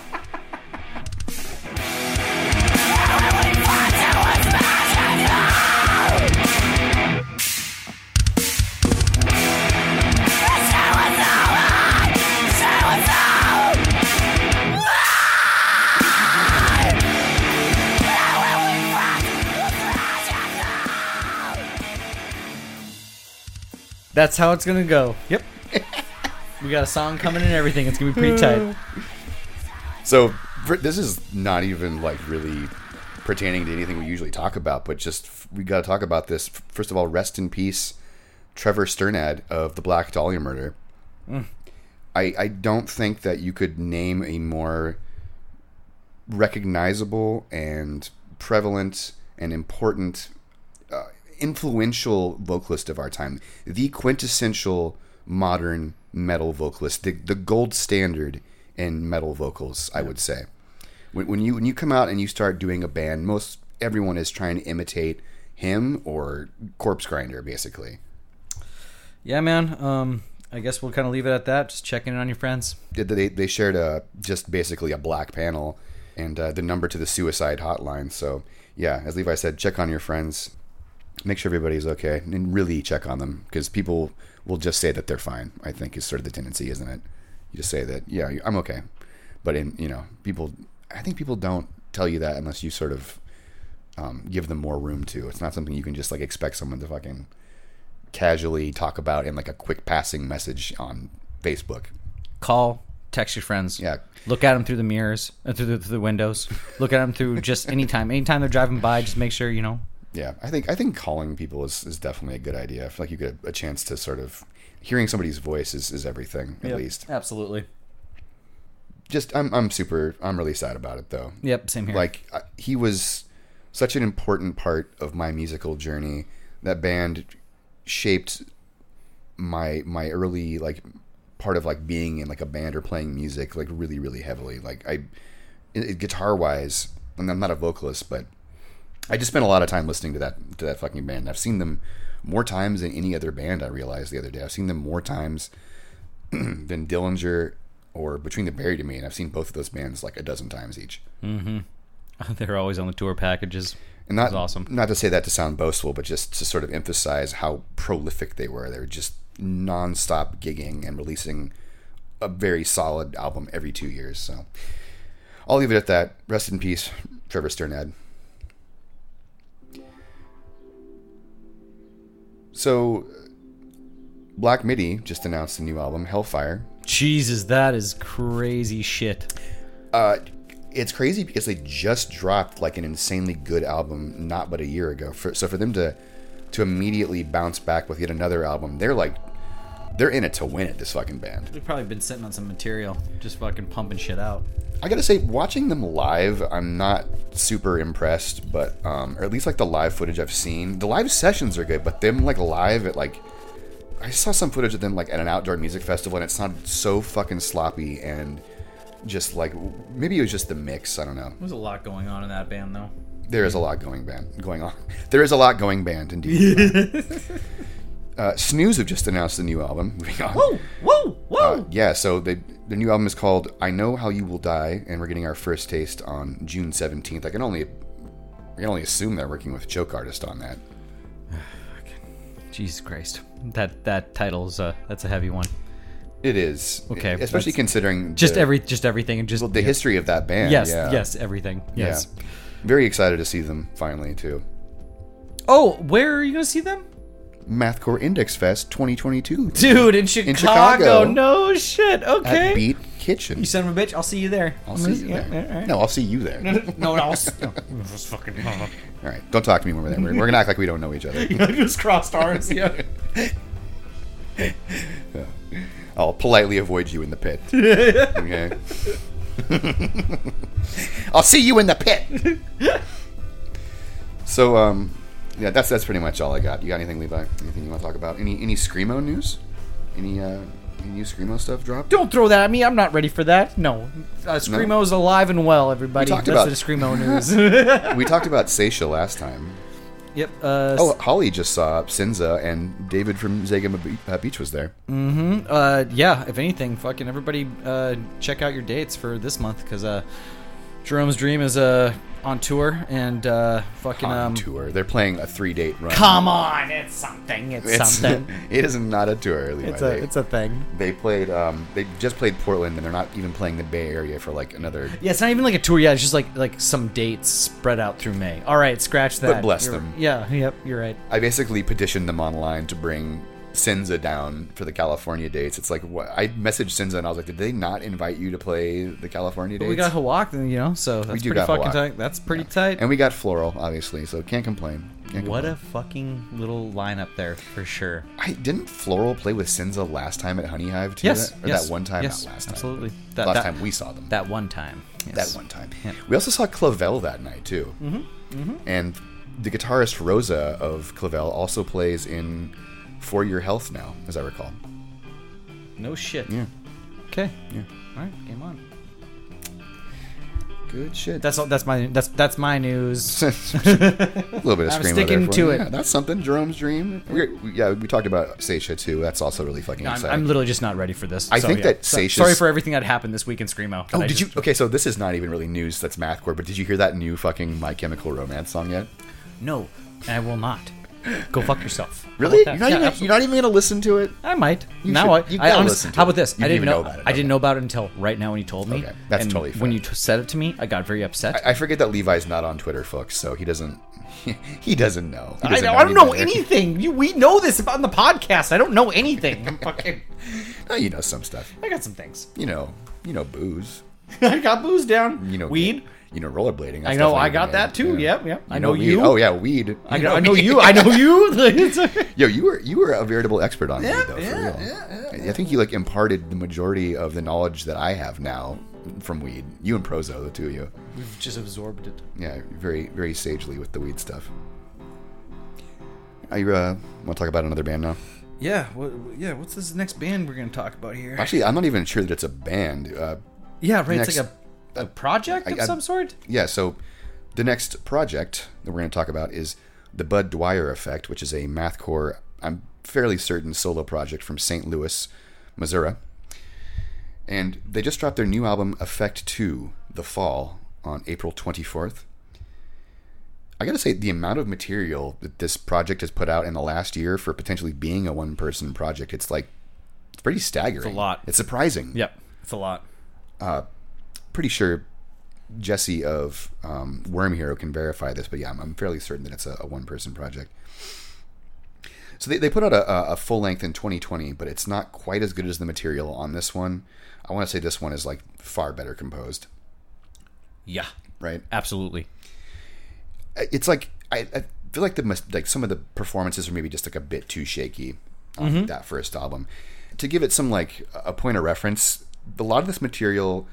B: That's how it's gonna go. Yep. we got a song coming and everything. It's gonna be pretty tight.
A: So this is not even like really pertaining to anything we usually talk about, but just we got to talk about this. First of all, rest in peace, Trevor Strnad of the Black Dahlia murder. Mm. I I don't think that you could name a more recognizable and prevalent and important influential vocalist of our time, the quintessential modern metal vocalist, the, the gold standard in metal vocals, I would say. When, when you when you come out and you start doing a band, most everyone is trying to imitate him or Corpse Grinder, basically.
B: Yeah, man. Um, I guess we'll kind of leave it at that. Just checking in on your friends.
A: Did they they shared a just basically a black panel and uh, the number to the suicide hotline. So yeah, as Levi said, check on your friends, make sure everybody's okay, and really check on them because people will just say that they're fine. I think is sort of the tendency, isn't it? You just say that yeah, I'm okay, but in you know people, I think people don't tell you that unless you sort of um, give them more room to. It's not something you can just like expect someone to fucking casually talk about in like a quick passing message on Facebook.
B: Call, text your friends.
A: Yeah.
B: Look at them through the mirrors, uh, through the, through the windows. Look at them through just anytime. Anytime they're driving by, just make sure you know.
A: Yeah, I think I think calling people is, is definitely a good idea. I feel like you get a chance to sort of hearing somebody's voice is, is everything at least.
B: Absolutely.
A: Just I'm I'm super I'm really sad about it though.
B: Yep. Same here.
A: Like I- he was such an important part of my musical journey. That band shaped my my early like part of like being in like a band or playing music like really really heavily. Like I guitar wise, and I'm not a vocalist, but I just spent a lot of time listening to that to that fucking band. I've seen them more times than any other band. I realized the other day. I've seen them more times than Dillinger or Between the Buried and Me, and I've seen both of those bands like a dozen times each. Mm-hmm.
B: they're always on the tour packages.
A: And not
B: That's awesome.
A: not to say that to sound boastful, but just to sort of emphasize how prolific they were. They were just nonstop gigging and releasing a very solid album every two years. So I'll leave it at that. Rest in peace, Trevor Strnad. So Black Midi just announced a new album, Hellfire.
B: Jesus, that is crazy shit.
A: Uh, it's crazy because they just dropped like an insanely good album not but a year ago. For, so for them to to immediately bounce back with yet another album, they're like they're in it to win it. This fucking band.
B: They've probably been sitting on some material, just fucking pumping shit out.
A: I gotta say, watching them live, I'm not super impressed, but um, or at least like the live footage I've seen, the live sessions are good, but them like live at like. I saw some footage of them like at an outdoor music festival, and it sounded so fucking sloppy and just like maybe it was just the mix. I don't know.
B: There's a lot going on in that band, though.
A: There is a lot going band going on. There is a lot going band indeed. uh, Snooze have just announced a new album. Moving on.
B: Whoa, whoa, whoa!
A: Uh, yeah, so they, the new album is called "I Know How You Will Die," and we're getting our first taste on June seventeenth. I can only, I can only assume they're working with Choke Artist on that.
B: Jesus Christ, that that title's uh, that's a heavy one.
A: It is
B: Okay,
A: especially considering
B: Just
A: the,
B: every, just everything, and just
A: well, the history of that band.
B: yes,
A: yeah.
B: yes, everything. Yes.
A: yeah. Very excited to see them finally too.
B: Oh, where are you gonna see them?
A: Mathcore Index Fest 2022
B: Dude, in Chicago.
A: Chicago.
B: No shit. Okay.
A: at Beat Kitchen.
B: You son of a bitch. I'll see you there.
A: I'll see you there. No, I'll see you there.
B: No, no, I'll s- no. Just fucking.
A: All right, don't talk to me when we're there. We're, we're gonna act like we don't know each other.
B: just crossed arms. Yeah.
A: I'll politely avoid you in the pit. Okay. I'll see you in the pit. So um, yeah, that's that's pretty much all I got. You got anything, Levi? Anything you want to talk about? Any any screamo news? Any uh, any new screamo stuff dropped?
B: Don't throw that at me. I'm not ready for that. No, uh, Screamo's alive and well. Everybody,
A: We talked
B: that's
A: about-
B: the Screamo news.
A: we talked about Seisha last time.
B: yep. Uh,
A: Oh, Holly just saw Sinza and David from Zagama uh, Beach was there. Mm-hmm.
B: Uh, yeah. If anything, fucking everybody, uh, check out your dates for this month because uh, Jerome's Dream is uh on tour and uh, fucking
A: on
B: um.
A: tour. They're playing a three date run.
B: Come on, it's something. It's,
A: It's,
B: something.
A: it is not a tour. Levi.
B: It's a
A: They-
B: it's a thing.
A: They played. Um, they just played Portland, and they're not even playing the Bay Area for like another.
B: Yeah, it's not even like a tour yet. It's just like like some dates spread out through May. All right, scratch that.
A: But bless
B: You're-
A: them.
B: Yeah. Yep. You're right.
A: I basically petitioned them online to bring Sinza down for the California dates. It's like what I messaged Sinza and I was like, did they not invite you to play the California dates?
B: We got Hawak, then, you know, so that's
A: do
B: pretty
A: got
B: fucking
A: Hawak.
B: tight. That's pretty tight.
A: and we got Floral, obviously, so can't complain. Can't
C: What
A: complain.
C: a fucking little lineup there for sure.
A: I didn't Floral play with Sinza last time at Honey Hive too?
B: yes.
A: That- or
B: yes,
A: that one time?
B: Yes.
A: Not last time.
B: Absolutely.
A: That, last time we saw them.
B: That one time. Yes.
A: that one time. We also saw Clavel that night too. Mm-hmm. And the guitarist Rosa of Clavel also plays in For Your Health now, as I recall.
B: No shit.
A: Yeah.
B: Okay.
A: Yeah.
B: All right. Game on.
A: Good shit.
B: That's all. That's my. That's that's my news.
A: a little bit of
B: I'm sticking to it.
A: Yeah, that's something. Jerome's dream. We're, yeah, we talked about Seisha too. That's also really fucking
B: I'm,
A: exciting.
B: I'm literally just not ready for this.
A: I
B: So,
A: think
B: yeah.
A: that
B: So-
A: Seisha's-
B: Sorry for everything that happened this week in screamo.
A: oh,
B: I
A: did
B: just-
A: you? Okay, so this is not even really news. That's mathcore. But did you hear that new fucking My Chemical Romance song yet?
B: No, I will not. Go fuck yourself.
A: Really? You're not,
B: Yeah,
A: even, you're not even gonna listen to it?
B: I might.
A: You
B: now
A: should-
B: I,
A: you
B: I
A: gotta
B: honest-
A: listen to
B: How
A: it.
B: about this?
A: You
B: I
A: didn't
B: didn't
A: even
B: know.
A: know about it.
B: I didn't
A: Okay.
B: know about it until right now when you told me.
A: Okay, that's
B: and
A: totally
B: When you t- said it to me, I got very upset.
A: I forget that Levi's not on Twitter, folks, so he doesn't. He doesn't know. He
B: I,
A: doesn't
B: know, I don't know
A: better.
B: anything. You, we know this about the podcast. I don't know anything. I'm fucking.
A: Oh, you know some stuff.
B: I got some things.
A: You know, you know booze.
B: I got booze down.
A: You know
B: weed.
A: You know rollerblading.
B: I know. I got that too.
A: Yeah.
B: Yep. Yep. I
A: You
B: know you.
A: Oh yeah, weed.
B: I know. I know you. I know you.
A: Yo, you were you were a veritable expert on
B: Yeah,
A: weed though. For
B: yeah,
A: real. I think you like imparted the majority of the knowledge that I have now from weed. You and Prozo, the two of you.
B: We've just absorbed it.
A: Yeah, very very sagely with the weed stuff. Are you uh want to talk about another band now?
B: Yeah. What, yeah. What's this next band we're gonna talk about here?
A: Actually, I'm not even sure that it's a band. Uh,
B: yeah. Right.
A: next-
B: it's like a, a project of
A: I- I-
B: some sort.
A: Yeah, so the next project that we're going to talk about is the Bud Dwyer Effect, which is a mathcore, I'm fairly certain, solo project from St. Louis, Missouri. And they just dropped their new album, Effect 2, The Fall, on April 24th. I gotta say, the amount of material that this project has put out in the last year for potentially being a one person project, it's like, it's pretty staggering.
B: A lot.
A: It's surprising
B: Yep. It's a lot.
A: Uh, pretty sure Jesse of um, Worm Hero can verify this, but yeah, I'm, I'm fairly certain that it's a, a one person project. So they, they put out a, a- full length in 2020, but it's not quite as good as the material on this one. I want to say this one is like far better composed,
B: Yeah.
A: right?
B: Absolutely.
A: It's like I, I feel like the like some of the performances are maybe just like a bit too shaky on that first album. To give it some like a point of reference, a lot of this material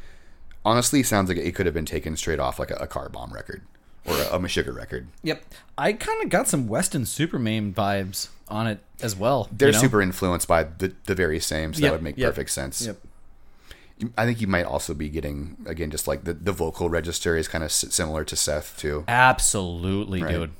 A: honestly sounds like it could have been taken straight off like a, a car bomb record or a, a Meshuggah record.
B: Yep. I kind of got some Weston Superman vibes on it as well.
A: They're
B: you know?
A: super influenced by the, the very same, so
B: Yep,
A: that would make
B: yep,
A: perfect sense.
B: Yep.
A: I think you might also be getting again just like the, the vocal register is kind of s- similar to Seth too.
B: Absolutely,
A: Right.
B: dude.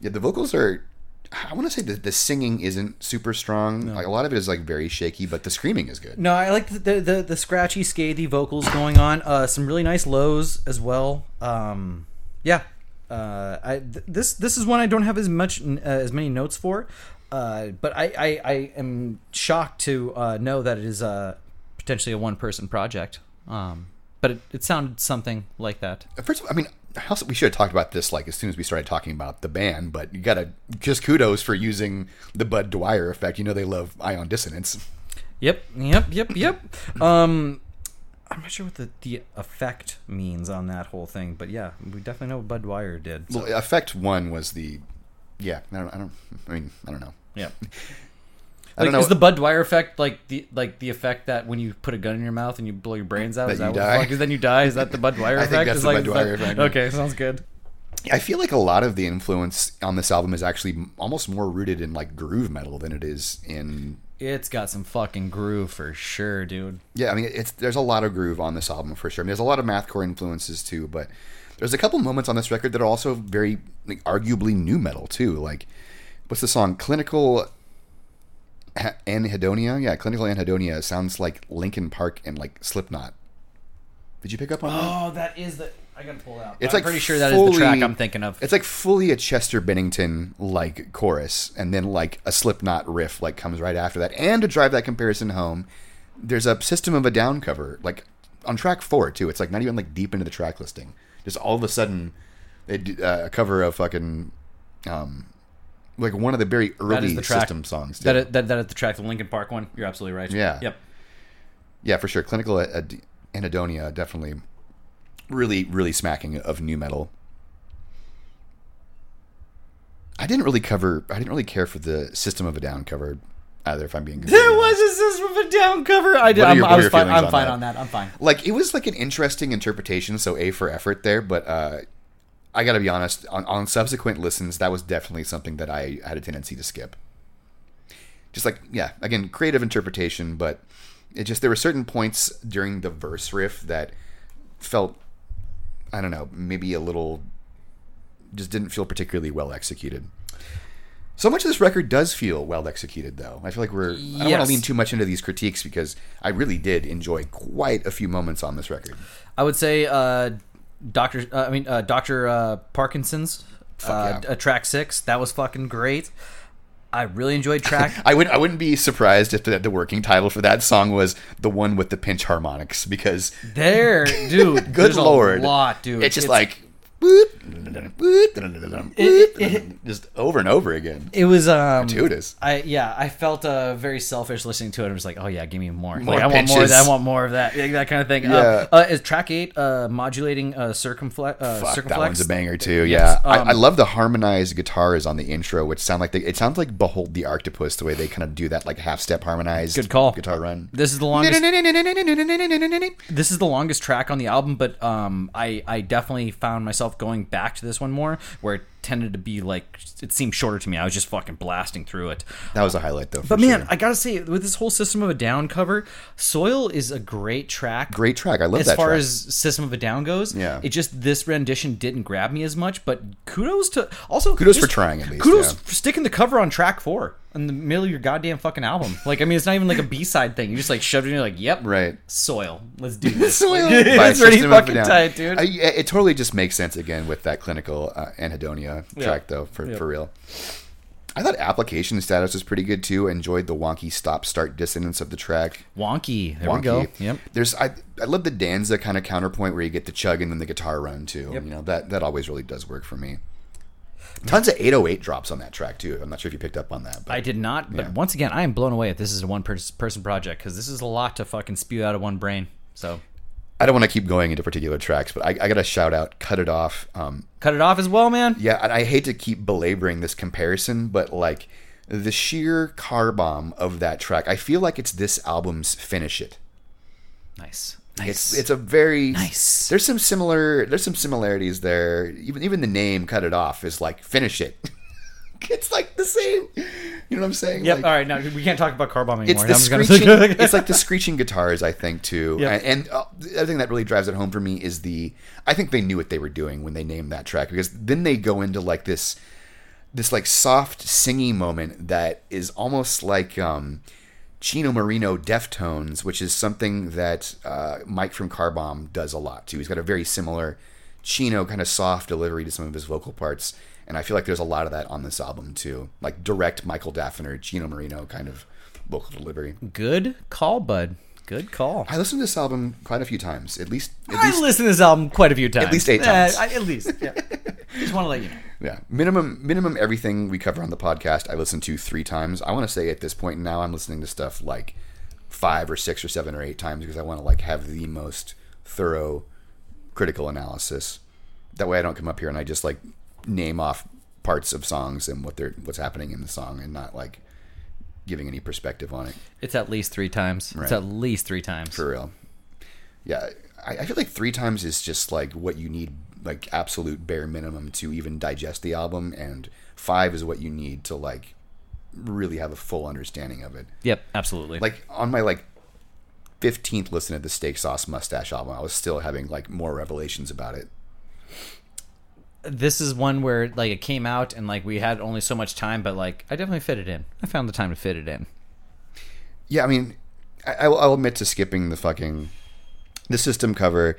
A: Yeah, the vocals are. I want to say that the singing isn't super strong. Like a lot of it is like very shaky, but the screaming is good.
B: No, I like the the, the, the scratchy, scathy vocals going on. Uh, some really nice lows as well. Um, yeah. Uh, I th- this this is one I don't have as much uh, as many notes for. Uh, but I, I, I am shocked to uh, know that it is uh, potentially a one person project. Um, but it, it sounded something like that.
A: First of all, I mean, how, we should have talked about this like as soon as we started talking about the band, but you gotta just kudos for using the Bud Dwyer effect. You know they love ion dissonance.
B: Yep, yep, yep, yep. Um, I'm not sure what the, the effect means on that whole thing, but yeah, we definitely know what Bud Dwyer did. so-
A: Well, effect one was the, yeah. I don't. I don't. I mean, I don't know.
B: yeah.
A: I don't know.
B: is the Bud Dwyer effect like the like the effect that when you put a gun in your mouth and you blow your brains out?
A: That
B: is that
A: you die?
B: Because? Then you die. Is that the Bud Dwyer
A: I
B: effect?
A: think that's
B: Is
A: the
B: like,
A: Bud Dwyer effect.
B: Okay, sounds good.
A: I feel like a lot of the influence on this album is actually almost more rooted in like groove metal than it is in.
B: It's got some fucking groove for sure, dude.
A: Yeah, I mean, it's there's a lot of groove on this album for sure. I mean, there's a lot of mathcore influences too, but there's a couple moments on this record that are also very like, arguably nu metal too. Like, what's the song? Clinical Anhedonia. Yeah, Clinical Anhedonia sounds like Linkin Park and like Slipknot. Did you pick up on that?
B: Oh, that is the. I gotta pull it out.
A: It's
B: I'm
A: like
B: pretty sure that is the track I'm thinking of.
A: It's like fully a Chester Bennington like chorus, and then like a Slipknot riff like comes right after that. And to drive that comparison home, there's a System of a Down cover like on track four too. It's like not even like deep into the track listing. Just all of a sudden, they do, uh, a cover of fucking um like one of the very early
B: the track.
A: System songs. Too.
B: That is, that, that is the track, the Linkin Park one. You're absolutely right.
A: Yeah.
B: Yep.
A: yeah, for sure. Clinical Ad- Anhedonia definitely really really smacking of nu metal. I didn't really cover. I didn't really care for the System of a Down cover either. If I'm being
B: There was a system of a down cover. I did. I'm,
A: your-
B: I was fine. I'm
A: on
B: fine
A: that?
B: on that. I'm fine.
A: like it was like an interesting interpretation. So a for effort there, but uh, I got to be honest. On, on subsequent listens, that was definitely something that I had a tendency to skip. Just like yeah, again, creative interpretation, but it just there were certain points during the verse riff that felt I don't know, maybe a little just didn't feel particularly well executed. So much of this record does feel well executed, though. I feel like we're. I don't want to lean too much into these critiques because I really did enjoy quite a few moments on this record.
B: I would say, uh, Doctor. Uh, I mean, uh, Doctor uh, Parkinson's. Uh,
A: yeah.
B: uh, track six. That was fucking great. I really enjoyed track.
A: I would. I wouldn't be surprised if the, the working title for that song was the one with the pinch harmonics because
B: there, dude.
A: good lord,
B: a lot, dude.
A: It's just like. just over and over again.
B: It was um
A: Gratuitous.
B: I yeah, I felt uh very selfish listening to it. I was like, oh yeah, give me more.
A: More
B: like, I want more of that. I want more of that. Yeah, that kind of thing.
A: Yeah.
B: Uh, uh, is track eight uh, modulating uh, circumflex? Uh,
A: Fuck,
B: circumflex?
A: that one's a banger too.
B: Yes,
A: Yeah,
B: um,
A: I, I love the harmonized guitars on the intro, which sound like they, it sounds like "Behold the Arctopus" the way they kind of do that like half step harmonized.
B: Good call.
A: Guitar run.
B: This is the longest. this is the longest track on the album, but um, I I definitely found myself going back to this one more, where tended to be like it seemed shorter to me. I was just fucking blasting through it.
A: That was a highlight though.
B: But man,
A: sure.
B: I gotta say, with this whole System of a Down cover, "Soil" is a great track.
A: great track. I love
B: as
A: that As
B: far
A: track.
B: as System of a Down goes.
A: Yeah.
B: it just this rendition didn't grab me as much. But kudos to also
A: Kudos
B: just
A: for trying, at least,
B: Kudos
A: yeah.
B: for sticking the cover on track four in the middle of your goddamn fucking album. Like, I mean, it's not even like a B side thing. You just like shoved it in. You're like, yep,
A: right.
B: Soil. Let's do this.
A: Soil
B: it's pretty
A: System of a
B: fucking tight, dude.
A: I, it totally just makes sense again with that clinical uh, anhedonia track though. For
B: Yep.
A: for real. I thought application status was pretty good too. Enjoyed the wonky stop start dissonance of the track.
B: Wonky. There
A: wonky.
B: we go. Yep.
A: There's I I love the Danza kind of counterpoint where you get the chug and then the guitar run too.
B: Yep.
A: You know that that always really does work for me. Tons of 808 drops on that track too. I'm not sure if you picked up on that. But
B: I did not, but
A: Yeah.
B: once again, I am blown away that this is a one person project because this is a lot to fucking spew out of one brain. So
A: I don't want to keep going into particular tracks, but I, I got to shout out "Cut It Off." Um,
B: cut it off as well, man.
A: yeah, and I hate to keep belaboring this comparison, but like the sheer car bomb of that track, I feel like it's this album's "Finish It."
B: Nice.
A: It's
B: Nice.
A: it's a very
B: Nice.
A: There's some similar there's some similarities there. Even even the name "Cut It Off" is like "Finish It." it's like the same. You know what I'm saying?
B: Yep.
A: Like,
B: all right. Now we can't talk about car bomb
A: It's the
B: I'm just gonna-
A: screeching. it's like the screeching guitars, I think, too.
B: Yep.
A: And, and uh, the other thing that really drives it home for me is the. I think they knew what they were doing when they named that track because then they go into like this, this like soft singing moment that is almost like um, Chino Moreno Deftones, which is something that uh, Mike from Car Bomb does a lot too. He's got a very similar Chino kind of soft delivery to some of his vocal parts. And I feel like there's a lot of that on this album too, like direct Michael Dafferner, Chino Moreno kind of vocal delivery.
B: Good call, bud. Good call.
A: I listened to this album quite a few times, at least. At
B: I
A: least,
B: listened to this album quite a few times.
A: At least eight
B: Uh,
A: times.
B: I- at least. Yeah. just want to let you know.
A: yeah, minimum minimum everything we cover on the podcast. I listened to three times. I want to say at this point now, I'm listening to stuff like five or six or seven or eight times because I want to like have the most thorough critical analysis. That way, I don't come up here and I just like name off parts of songs and what they're what's happening in the song and not like giving any perspective on it.
B: It's at least three times.
A: Right.
B: It's at least three times.
A: For real. Yeah, I, I feel like three times is just like what you need
D: like absolute bare minimum to even digest the album, and five is what you need to like really have a full understanding of it.
B: Yep, absolutely.
D: Like on my like fifteenth listen to the Steak Sauce Mustache album, I was still having like more revelations about it.
B: This is one where like it came out and like we had only so much time, but like I definitely fit it in. I found the time to fit it in.
D: Yeah, I mean, I, I'll, I'll admit to skipping the fucking the system cover,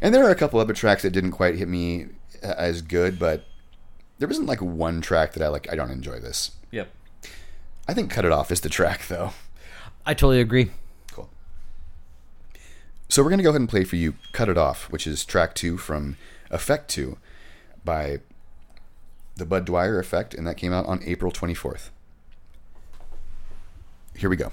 D: and there are a couple other tracks that didn't quite hit me uh, as good, but there wasn't like one track that I like. I don't enjoy this.
B: Yep.
D: I think "Cut It Off" is the track though.
B: I totally agree.
D: Cool. So we're gonna go ahead and play for you "Cut It Off," which is track two from Effect Two by the Bud Dwyer Effect, and that came out on April twenty fourth. Here we go.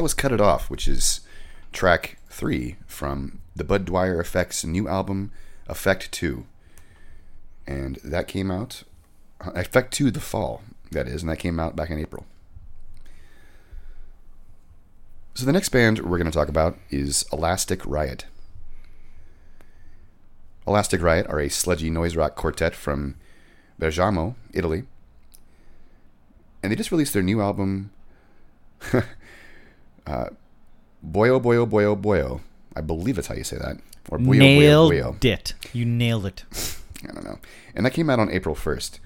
D: that was Cut It Off, which is track three from the Bud Dwyer Effects new album, Effect 2. And that came out, uh, Effect 2 The Fall, that is, and that came out back in April. So the next band we're going to talk about is Elastic Riot. Elastic Riot are a sludgy noise rock quartet from Bergamo, Italy. And they just released their new album, uh, Boyo Boyo Boyo Boyo. I
A: believe that's how you say that. Or Buyo,
B: Nailed
A: Buyo.
B: it. You nailed it.
A: I don't know. And that came out on April 1st.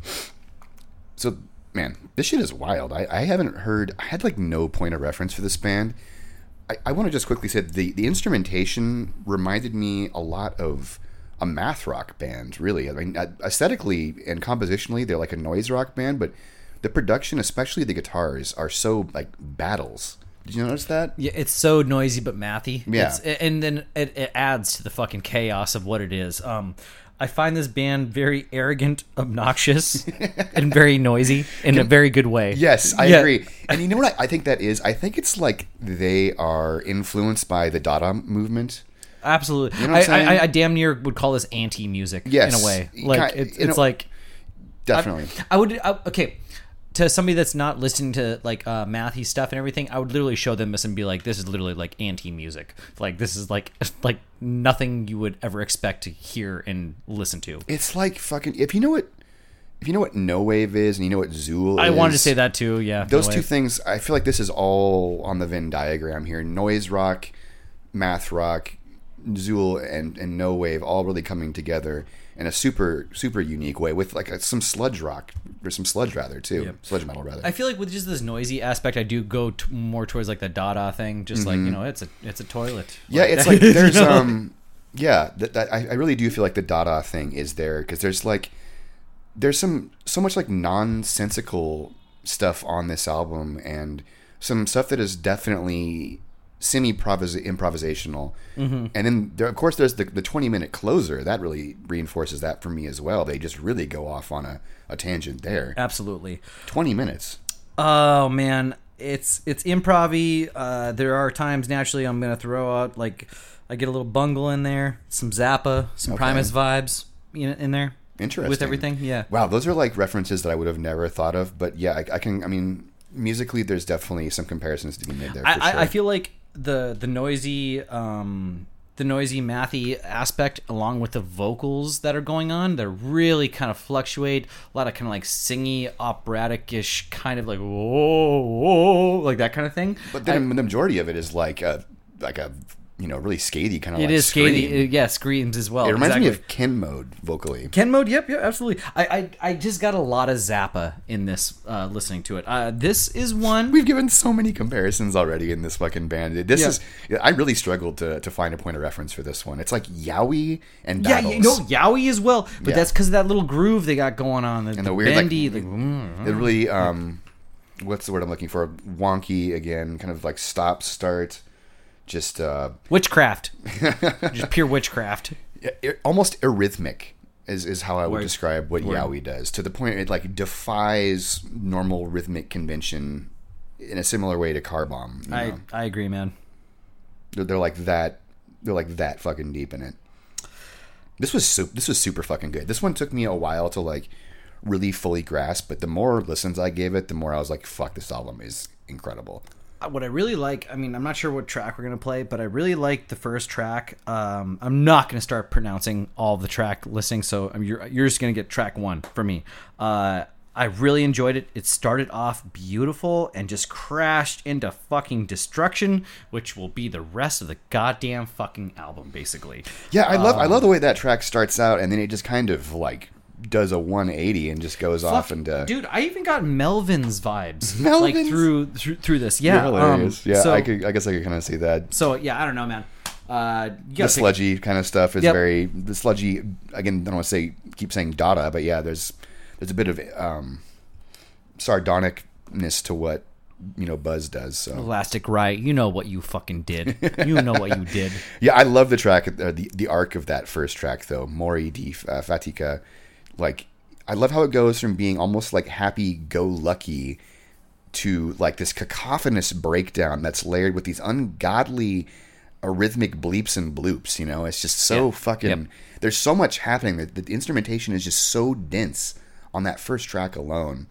A: So, man, this shit is wild. I, I haven't heard, I had like no point of reference for this band. I, I want to just quickly say the, the instrumentation reminded me a lot of a math rock band, really. I mean, aesthetically and compositionally, they're like a noise rock band, but the production, especially the guitars, are so like battles. Did you notice that?
B: Yeah, it's so noisy but mathy.
A: Yeah.
B: It's, and then it, it adds to the fucking chaos of what it is. Um, I find this band very arrogant, obnoxious, and very noisy in a very good way.
A: Yes, I
B: Yeah.
A: agree. And you know what I, I think that is? I think it's like they are influenced by the Dada movement.
B: Absolutely.
A: You know
B: I, I? I damn near would call this anti-music
A: Yes.
B: in a way. Like it's,
A: you
B: it's
A: know-
B: like
A: Definitely.
B: I would okay to somebody that's not listening to like uh, mathy stuff and everything. I would literally show them this and be like, "This is literally like anti-music. Like this is like like nothing you would ever expect to hear and listen to."
A: it's like fucking. If you know what, if you know what no wave is, and you know what Zeuhl
B: I
A: is,
B: wanted to say that too. Yeah,
A: Those
B: no
A: two things, I feel like this is all on the Venn diagram here. Noise rock, math rock, Zeuhl, and and no wave all really coming together in a super super unique way with like a, some sludge rock or some sludge rather too, sludge metal rather.
B: I feel like with just this noisy aspect, I do go t- more towards like the Dada thing. Just like you know, it's a it's a toilet.
A: Mm-hmm. Yeah, it's like there's um yeah, that, that I, I really do feel like the Dada thing is there because there's like there's some so much like nonsensical stuff on this album and some stuff that is definitely semi improvisational. Mm-hmm. And then there, of course there's the the 20 minute closer that really reinforces that for me as well. They just really go off on a, a tangent there.
B: absolutely.
A: 20 minutes.
B: Oh man, it's it's improv uh, There are times naturally I'm gonna throw out like I get a little bungle in there, some Zappa, some
A: Okay.
B: Primus vibes in, in there.
A: Interesting.
B: with everything. Yeah,
A: Wow, those are like references that I would have never thought of. But yeah, I, I can. I mean, musically, there's definitely some comparisons to be made there.
B: I,
A: sure.
B: I, I feel like the the noisy um the noisy mathy aspect along with the vocals that are going on they're really kind of fluctuate. A lot of kind of like singy operatic-ish kind of like whoa whoa like that kind of thing.
A: But then the majority of it is like a like a you know really skatey kind of.
B: it
A: like
B: is
A: scream.
B: yeah screams as well
A: It reminds
B: exactly.
A: me of Ken Mode vocally.
B: Ken mode, yep, yep, absolutely. I, I, I just got a lot of Zappa in this, uh, listening to it. Uh, this is one.
A: We've given so many comparisons already in this fucking band. This
B: Yeah.
A: is I really struggled to, to find a point of reference for this one. It's like Yowie and
B: yeah,
A: Battles.
B: you know, Yowie as well, but
A: Yeah.
B: that's because of that little groove they got going on. The,
A: and the weird like,
B: bendy, like, mm.
A: it really um what's the word I'm looking for? Wonky again, kind of like stop start, just uh
B: witchcraft, just pure witchcraft.
A: it, almost arrhythmic is, is how I would
B: Word.
A: describe what
B: Word.
A: Yowie does to the point it like defies normal rhythmic convention in a similar way to Car Bomb.
B: I,
A: know?
B: I agree, man.
A: they're, they're like that. They're like that fucking deep in it. This was su- this was super fucking good. This one took me a while to like really fully grasp, but the more listens I gave it, the more I was like, "Fuck, this album is incredible."
B: What I really like, I mean, I'm not sure what track we're gonna play, but I really like the first track. Um, I'm not gonna start pronouncing all the track listing, so you're you're just gonna get track one for me. Uh, I really enjoyed it. It started off beautiful and just crashed into fucking destruction, which will be the rest of the goddamn fucking album, basically.
A: Yeah, I love I
B: Um,
A: love the way that track starts out, and then it just kind of like does a 180 and just goes off
B: Fuck,
A: into
B: dude, I even got Melvin's vibes, like through through, through this. Yeah, um,
A: yeah,
B: so,
A: I could I guess I could kind of see that.
B: So yeah, I don't know, man. Uh,
A: The
B: gotta pick-
A: sludgy kind of stuff is
B: Yep.
A: very the sludgy. Again, I don't want to say keep saying Dada, but yeah, there's there's a bit of um, sardonicness to what you know Buzz does. So
B: Elastic Riot, you know what you fucking did. You know what you did.
A: Yeah, I love the track, uh, the the arc of that first track though. Mori di uh, Fatica, like I love how it goes from being almost like happy go lucky to like this cacophonous breakdown that's layered with these ungodly arrhythmic bleeps and bloops. You know, it's just so
B: Yeah.
A: fucking.
B: Yep.
A: There's so much happening. The, the instrumentation is just so dense on that first track alone.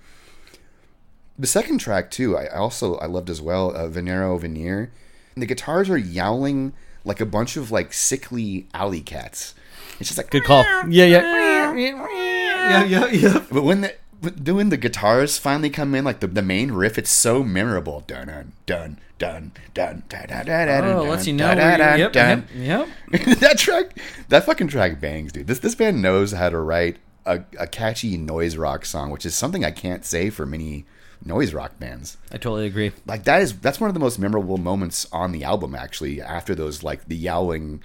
A: The second track too, I also I loved as well. Uh, Venero Veneer, and the guitars are yowling like a bunch of like sickly alley cats. It's just like
B: good call. Yeah, yeah, yeah, yeah, yeah.
A: But when the but when the guitars finally come in, like the, the main riff, it's so memorable. Dun dun dun dun dun dun dun dun.
B: Oh,
A: dun,
B: lets you know. Dun,
A: dun,
B: dun, yep, yep, yep.
A: that track, that fucking track bangs, dude. This this band knows how to write a, a catchy noise rock song, which is something I can't say for many noise rock bands.
B: I totally agree.
A: Like that is that's one of the most memorable moments on the album, actually. After those, like the yowling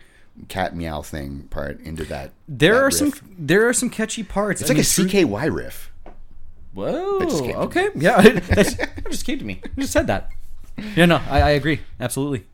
A: cat meow thing part into that.
B: There
A: that
B: are
A: riff.
B: some there are some catchy parts.
A: It's
B: I
A: like
B: mean,
A: a CKY riff.
B: Whoa. Okay. Yeah. That's, that just came to me. I just said that. Yeah. No. I, I agree. Absolutely.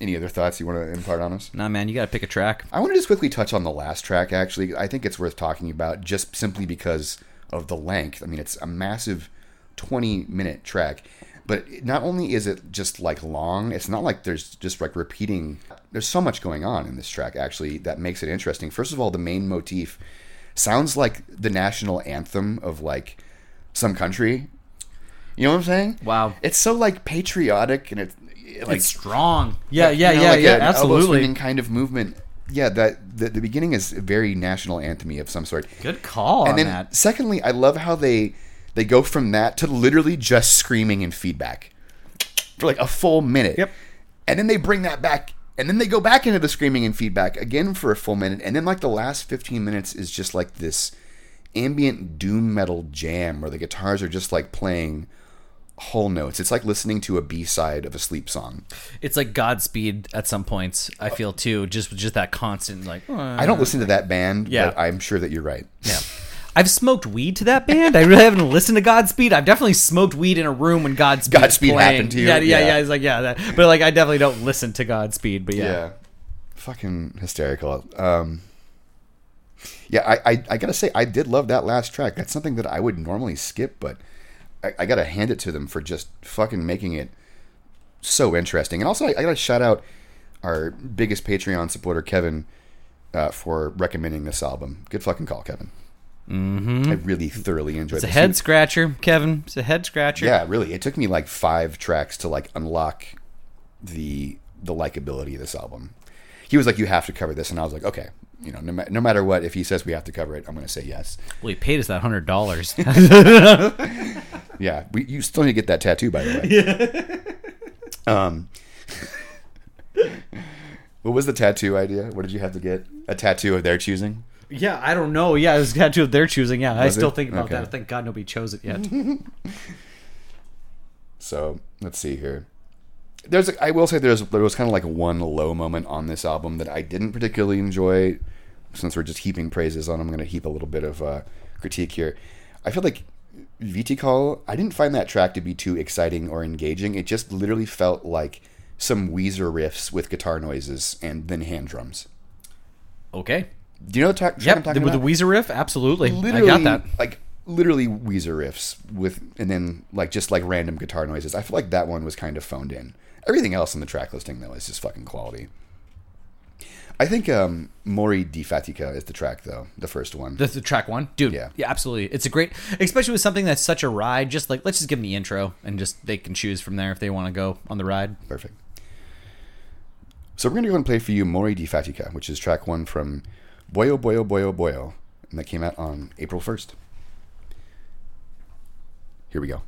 A: Any other thoughts you want to impart on us?
B: Nah, man. You got to pick a track.
A: I want to just quickly touch on the last track. Actually, I think it's worth talking about just simply because of the length. I mean, it's a massive twenty-minute track, but not only is it just like long, it's not like there's just like repeating. There's so much going on in this track actually that makes it interesting. First of all, the main motif sounds like the national anthem of like some country. You know what I'm saying?
B: Wow.
A: It's so like patriotic and it's like
B: it's strong. Yeah. Yeah.
A: you know,
B: yeah.
A: like
B: yeah.
A: elbow
B: Absolutely.
A: kind of movement. Yeah, that the, the beginning is a very national anthem of some sort.
B: Good call
A: and
B: on
A: then,
B: that.
A: secondly, I love how they they go from that to literally just screaming and feedback for like a full minute.
B: Yep.
A: And then they bring that back, and then they go back into the screaming and feedback again for a full minute, and then like the last fifteen minutes is just like this ambient doom metal jam where the guitars are just like playing whole notes. It's like listening to a B side of a sleep song.
B: It's like Godspeed at some points. I feel too. Just just that constant like.
A: I don't listen to that band,
B: Yeah.
A: but I'm sure that you're right.
B: Yeah. I've smoked weed to that band. I really haven't listened to Godspeed. I've definitely smoked weed in a room when Godspeed.
A: Godspeed
B: playing.
A: happened to you?
B: Yeah, yeah,
A: Yeah.
B: yeah. It's like yeah, that, but like I definitely don't listen to Godspeed. But yeah,
A: Yeah. Fucking hysterical. Um, yeah, I, I, I gotta say, I did love that last track. That's something that I would normally skip, but I, I gotta hand it to them for just fucking making it so interesting. And also, I, I gotta shout out our biggest Patreon supporter, Kevin, uh, for recommending this album. Good fucking call, Kevin. Mm-hmm. I really thoroughly enjoyed
B: it's a head scratcher, Kevin. It's a head scratcher.
A: Yeah, really. It took me like five tracks to like unlock the the likability of this album. He was like, "You have to cover this," and I was like, "Okay." You know, no, ma- no matter what, if he says we have to cover it, I'm going to say yes.
B: Well, he paid us that hundred dollars.
A: Yeah, we, you still need to get that tattoo, by the way. um, what was the tattoo idea? What did you have to get? A tattoo of their choosing?
B: Yeah, I don't know. Yeah, it was a tattoo of their choosing. Yeah, I
A: Was
B: still
A: it?
B: think about
A: Okay.
B: that. Thank God nobody chose it yet.
A: So let's see here. There's, I will say, there's there was kind of like one low moment on this album that I didn't particularly enjoy. Since we're just heaping praises on, I'm going to heap a little bit of uh, critique here. I feel like Vitikal, I didn't find that track to be too exciting or engaging. It just literally felt like some Weezer riffs with guitar noises and then hand drums.
B: okay.
A: Do you know the track, track
B: Yep.
A: I'm
B: The,
A: talking
B: with the
A: about?
B: Weezer riff, absolutely.
A: literally,
B: I got that.
A: Like literally Weezer riffs with, and then like just like random guitar noises. I feel like that one was kind of phoned in. Everything else in the track listing though is just fucking quality. I think um, Mori di Fatica is the track though, the first one.
B: The, the track one, dude.
A: Yeah.
B: Yeah, absolutely. It's a great, especially with something that's such a ride. Just like let's just give them the intro and just they can choose from there if they want to go on the ride.
A: Perfect. So we're gonna go and play for you Mori di Fatica, which is track one from Boyo oh, Boyo oh, Boyo oh, Boyo, and that came out on April first. Here we go.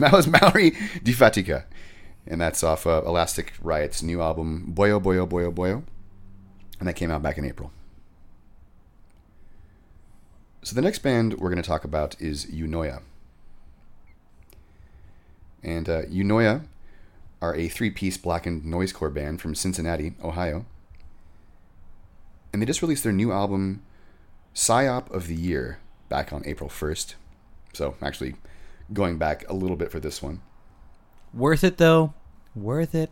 A: that was Mallory Di Fatica, and that's off uh, Elastic Riot's new album Boyo Boyo Boyo Boyo, and that came out back in April. So the next band we're going to talk about is Unoya. And uh, Unoya are a three-piece blackened noisecore band from Cincinnati, Ohio. And they just released their new album, Psyop of the Year, back on April 1st. So actually going back a little bit for this one.
B: Worth it though. Worth it.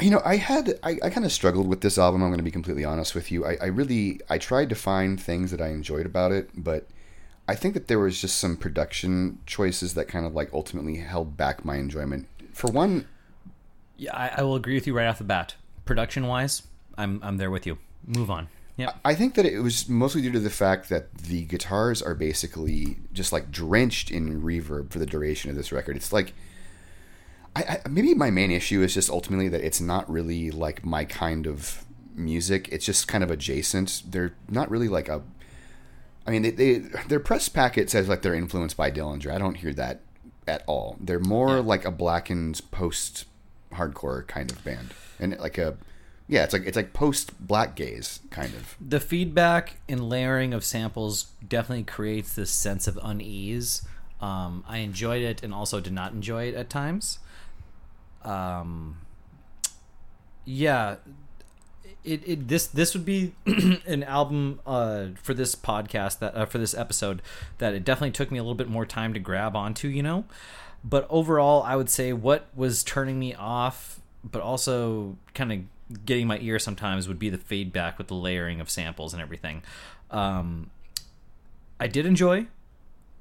A: You know, I had I, I kind of struggled with this album. I'm going to be completely honest with you. I, I really I tried to find things that I enjoyed about it, but I think that there was just some production choices that kind of like ultimately held back my enjoyment. For one,
B: Yeah, I, I will agree with you right off the bat. Production wise, I'm I'm there with you. Move on. Yep.
A: I think that it was mostly due to the fact that the guitars are basically just like drenched in reverb for the duration of this record. It's like, I, I maybe my main issue is just ultimately that it's not really like my kind of music. It's just kind of adjacent. They're not really like a. I mean, they, they their press packet says like they're influenced by Dillinger. I don't hear that at all. They're more like a blackened post hardcore kind of band, and like a yeah, it's like it's like post black gaze kind of.
B: the feedback and layering of samples definitely creates this sense of unease. Um, I enjoyed it and also did not enjoy it at times. Um, yeah, it, it this this would be an album uh, for this podcast that uh, for this episode that it definitely took me a little bit more time to grab onto, you know. But overall, I would say what was turning me off, but also kind of getting my ear sometimes would be the feedback with the layering of samples and everything. Um, I did enjoy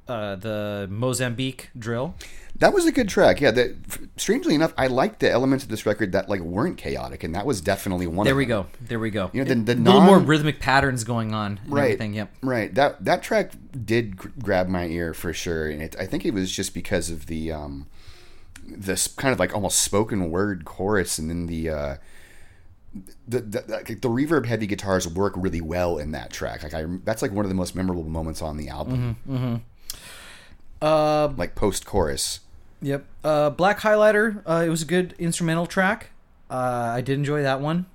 B: uh, the Mozambique drill.
A: That was a good track. Yeah, that strangely enough, I liked the elements of this record that like weren't chaotic, and that was definitely one. Of
B: There
A: we
B: go. There we go.
A: You know, the- the
B: a little more rhythmic patterns going on. And
A: Right.
B: Everything. Yep.
A: Right. That that track did gr- grab my ear for sure, and it, I think it was just because of the um, this kind of like almost spoken word chorus, and then the. Uh, the, the the the reverb heavy guitars work really well in that track. Like I, that's like one of the most memorable moments on the album.
B: Mm-hmm. Uh,
A: Like post chorus.
B: Yep. Uh, Black Highlighter. Uh, it was a good instrumental track. Uh, I did enjoy that one.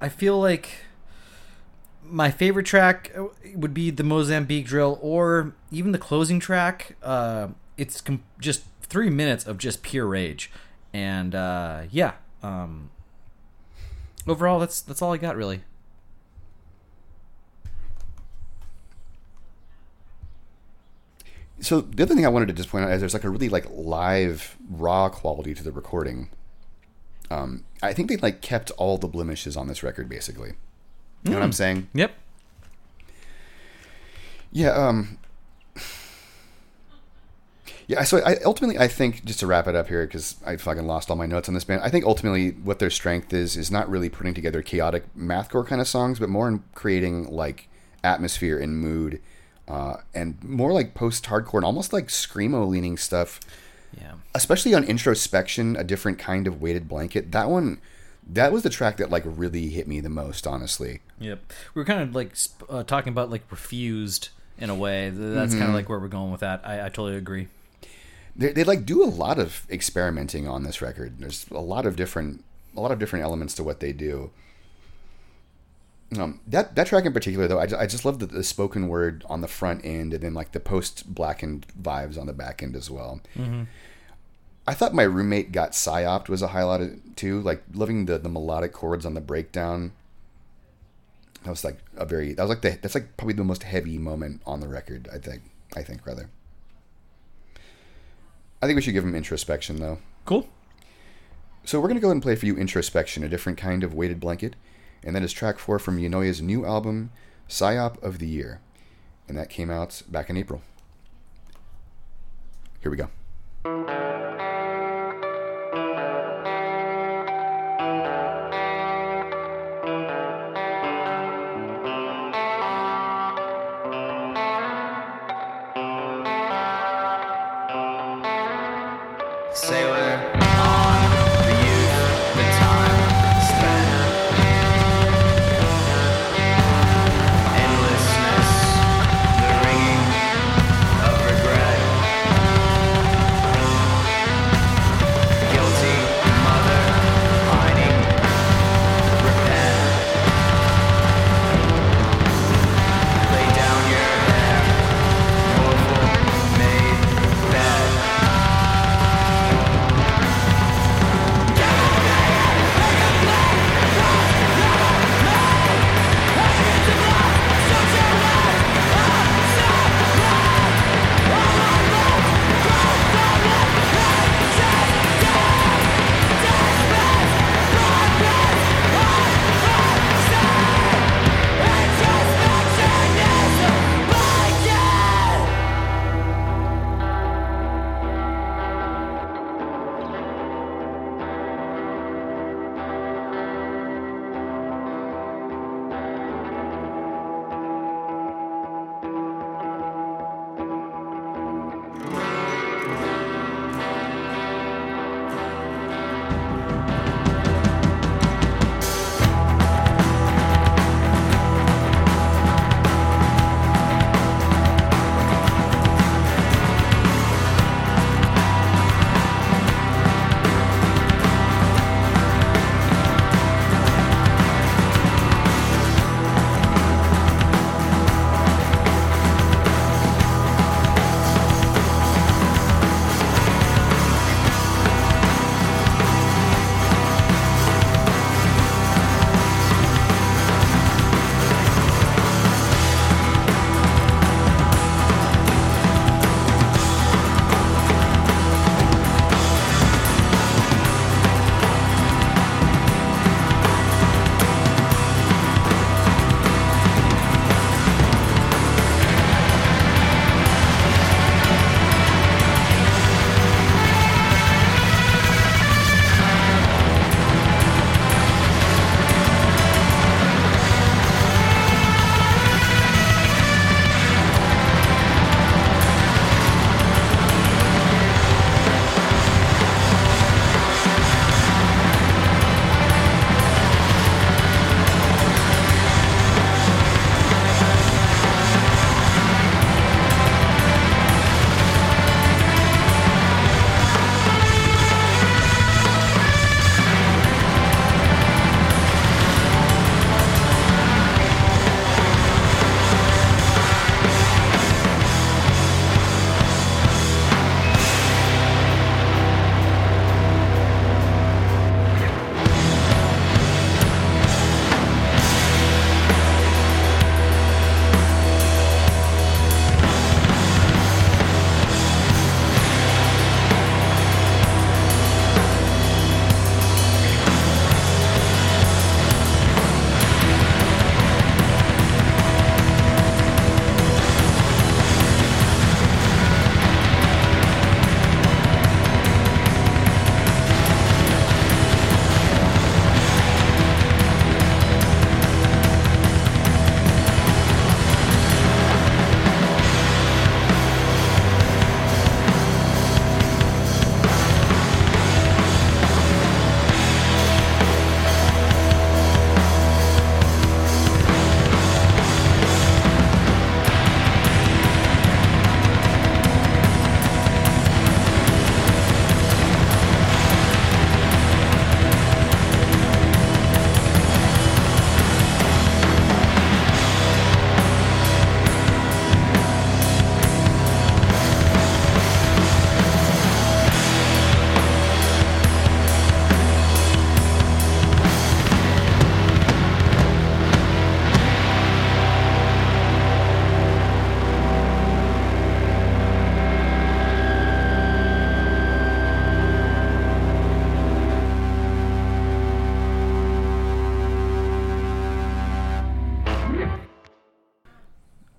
B: I feel like my favorite track uh, would be the Mozambique drill, or even the closing track. Uh, it's com- just three minutes of just pure rage, and uh, yeah. Um, overall, that's that's all I got really.
A: So the other thing I wanted to just point out is there's like a really like live raw quality to the recording. Um, I think they like kept all the blemishes on this record basically. You know what I'm saying?
B: Yep.
A: Yeah. Um. Yeah. So I ultimately I think just to wrap it up here because I fucking lost all my notes on this band. I think ultimately what their strength is is not really putting together chaotic mathcore kind of songs, but more in creating like atmosphere and mood. Uh, and more like post-hardcore and almost like screamo leaning stuff
B: Yeah.
A: especially on introspection a different kind of weighted blanket that one that was the track that like really hit me the most honestly
B: Yep. We were kind of like uh, talking about like refused in a way. Th- That's kind of like where we're going with that. I, I totally agree.
A: They, they like do a lot of experimenting on this record there's a lot of different a lot of different elements to what they do um, that that track in particular though I, ju- I just love the, the spoken word on the front end and then like the post blackened vibes on the back end as well I thought my roommate got psyoped was a highlight too. Like loving the the melodic chords on the breakdown. That was like a very that was like the that's like probably the most heavy moment on the record. I think I think rather. I think we should give him introspection though.
B: Cool.
A: So we're gonna go ahead and play for you introspection, a different kind of weighted blanket, and that is track four from Yonoya's new album, Psyop of the Year, and that came out back in April. Here we go.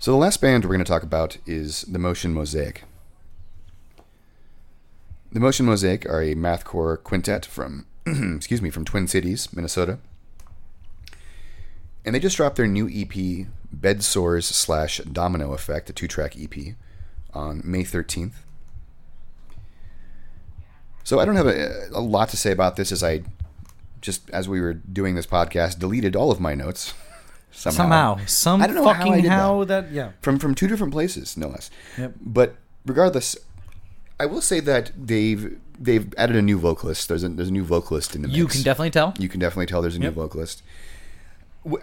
A: So the last band we're going to talk about is the Motion Mosaic. The Motion Mosaic are a mathcore quintet from, excuse me, from Twin Cities, Minnesota, and they just dropped their new EP, Bed Sores slash Domino Effect, a two-track EP, on May thirteenth. So I don't have a, a lot to say about this, as I just as we were doing this podcast deleted all of my notes
B: Somehow, some
A: I don't know how
B: fucking
A: did
B: how,
A: that.
B: that. yeah.
A: from from two different places, no less.
B: Yep.
A: But regardless, I will say that they've they've added a new vocalist. There's a there's a new vocalist in the mix.
B: You can definitely tell.
A: you can definitely tell there's a
B: Yep.
A: new vocalist.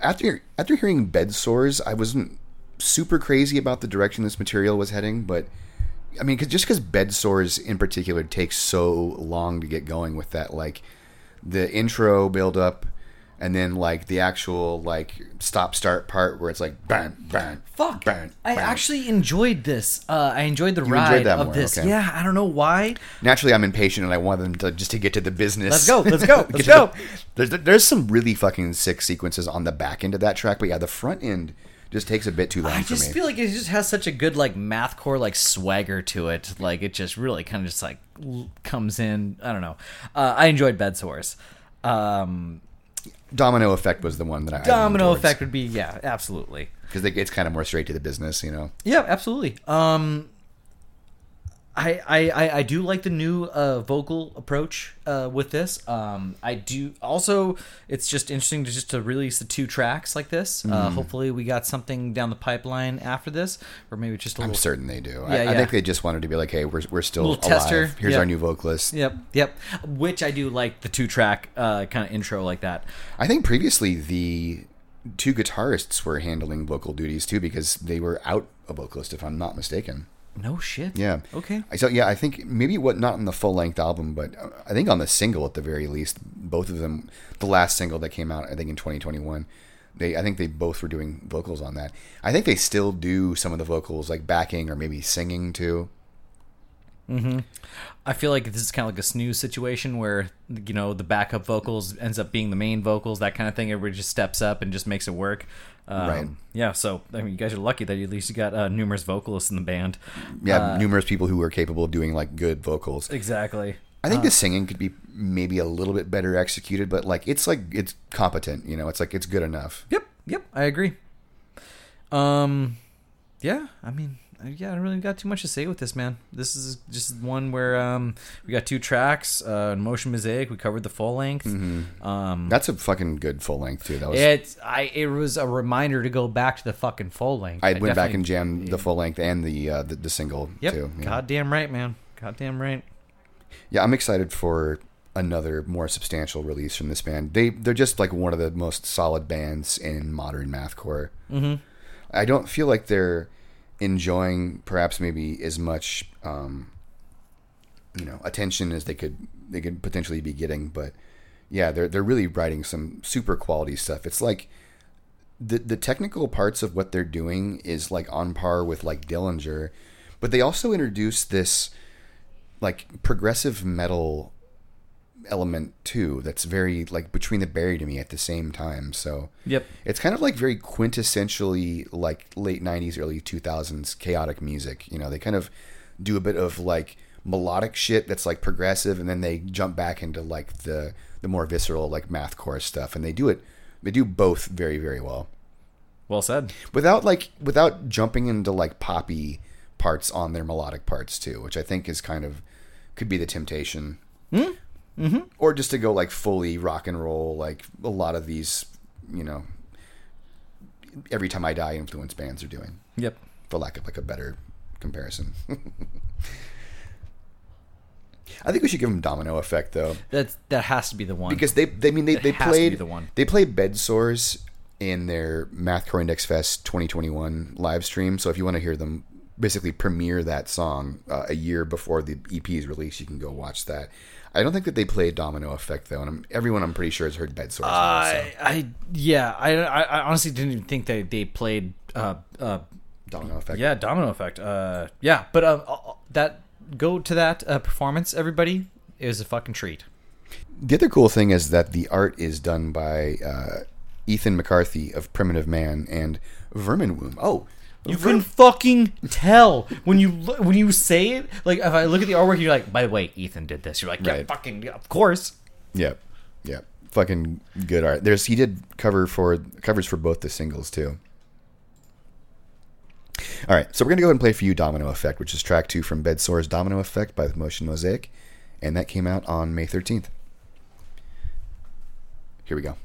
A: After after hearing Bed Sores, I wasn't super crazy about the direction this material was heading, but I mean, 'cause- just because Bed Sores in particular takes so long to get going with that, like the intro build up, and then like the actual like stop start part where it's like bang bang
B: Fuck.
A: bang.
B: I
A: bang.
B: actually enjoyed this. Uh, I enjoyed the
A: enjoyed
B: ride
A: that
B: of
A: more,
B: this.
A: okay.
B: Yeah, I don't know why.
A: naturally I'm impatient and I want them to just to get to the business.
B: Let's go, let's go, let's go.
A: the- there's there's some really fucking sick sequences on the back end of that track, but yeah, the front end just takes a bit too long
B: I just feel like it just has such a good like mathcore like swagger to it. Like it just really kind of just like comes in. I don't know. Uh, I enjoyed Bed Sores. Um,
A: Domino Effect was the one that I
B: Domino Effect would be yeah, absolutely.
A: because it's kind of more straight to the business, you know.
B: Yeah, absolutely. Um, I, I, I, I do like the new uh, vocal approach uh, with this. Um, I do also. It's just interesting to just to release the two tracks like this. Uh,
A: Mm-hmm.
B: hopefully, we got something down the pipeline after this, or maybe just
A: i'm
B: little.
A: certain they do. I,
B: Yeah,
A: I think they just wanted to be like, hey, we're we're still
B: Little
A: alive.
B: tester,
A: Here's
B: yeah.
A: our new vocalist.
B: Yep, yep. Which I do like the two track uh, kind of intro like that.
A: I think previously the two guitarists were handling vocal duties too because they were out a vocalist, if I'm not mistaken.
B: No shit.
A: Yeah.
B: Okay.
A: I so yeah, I think maybe what not in the full length album, but I think on the single at the very least, both of them, the last single that came out, I think in 2021, they I think they both were doing vocals on that. I think they still do some of the vocals like backing or maybe singing too. Hmm.
B: I feel like this is kind of like a snooze situation where you know the backup vocals ends up being the main vocals, that kind of thing. Everybody just steps up and just makes it work. Um,
A: Right.
B: Yeah. So I mean, you guys are lucky that at least you got uh, numerous vocalists in the band.
A: Yeah, numerous people who are capable of doing like good vocals.
B: Exactly.
A: I think the singing could be maybe a little bit better executed, but like it's like it's competent, you know. It's like it's good enough.
B: Yep. Yep. I agree. Um. Yeah. I mean. Yeah, I don't really got too much to say with this, man. This is just one where um, we got two tracks, uh, Motion Mosaic. We covered the full length. Um,
A: That's a fucking good full length too. That was
B: It's I. It was a reminder to go back to the fucking full length.
A: I went back and jammed the full length and the uh, the, the single
B: Yep.
A: too. yeah.
B: Goddamn right, man. Goddamn right.
A: Yeah, I'm excited for another more substantial release from this band. They they're just like one of the most solid bands in modern mathcore. Mm-hmm. I don't feel like they're enjoying perhaps maybe as much um, you know attention as they could they could potentially be getting, but yeah, they're they're really writing some super quality stuff. It's like the the technical parts of what they're doing is like on par with like Dillinger, but they also introduce this like progressive metal element too that's very like Between the Buried and Me at the same time so
B: Yep.
A: it's kind of like very quintessentially like late 90s early 2000s chaotic music you know they kind of do a bit of like melodic shit that's like progressive and then they jump back into like the the more visceral like mathcore stuff and they do it they do both very very well
B: Well said.
A: without like without jumping into like poppy parts on their melodic parts too, which I think is kind of could be the temptation. Hmm? Mm-hmm. Or just to go like fully rock and roll, like a lot of these, you know, every time I die influence bands are doing,
B: Yep.
A: for lack of like a better comparison. I think we should give them domino effect though
B: That that has to be the one.
A: because they they I mean they,
B: It
A: they played
B: the one.
A: they played bed sores in their Mathcore Index Fest 2021 live stream. So if you want to hear them basically premiere that song uh, a year before the EP is released, you can go watch that. I don't think that they played Domino Effect though, and I'm, everyone I'm pretty sure has heard Bed Sores. now, so.
B: I, yeah, I, I, I honestly didn't even think that they played. Uh, uh,
A: Domino Effect.
B: yeah, Domino Effect. Uh, yeah, but uh, uh, that go to that uh, performance, everybody. It was a fucking treat.
A: The other cool thing is that the art is done by uh, Ethan McCarthy of Primitive Man and Vermin Womb. Oh,
B: You can fucking tell when you when you say it. Like if I look at the artwork, you're like, by the way, Ethan did this. You're like, yeah,
A: Right.
B: fucking, yeah, of course.
A: Yep. Yep. Fucking good art. There's he did cover for covers for both the singles too. All right, so we're gonna go ahead and play for you Domino Effect, which is track two from Bed Sore's Domino Effect by the Motion Mosaic, and that came out on May 13th. Here we go.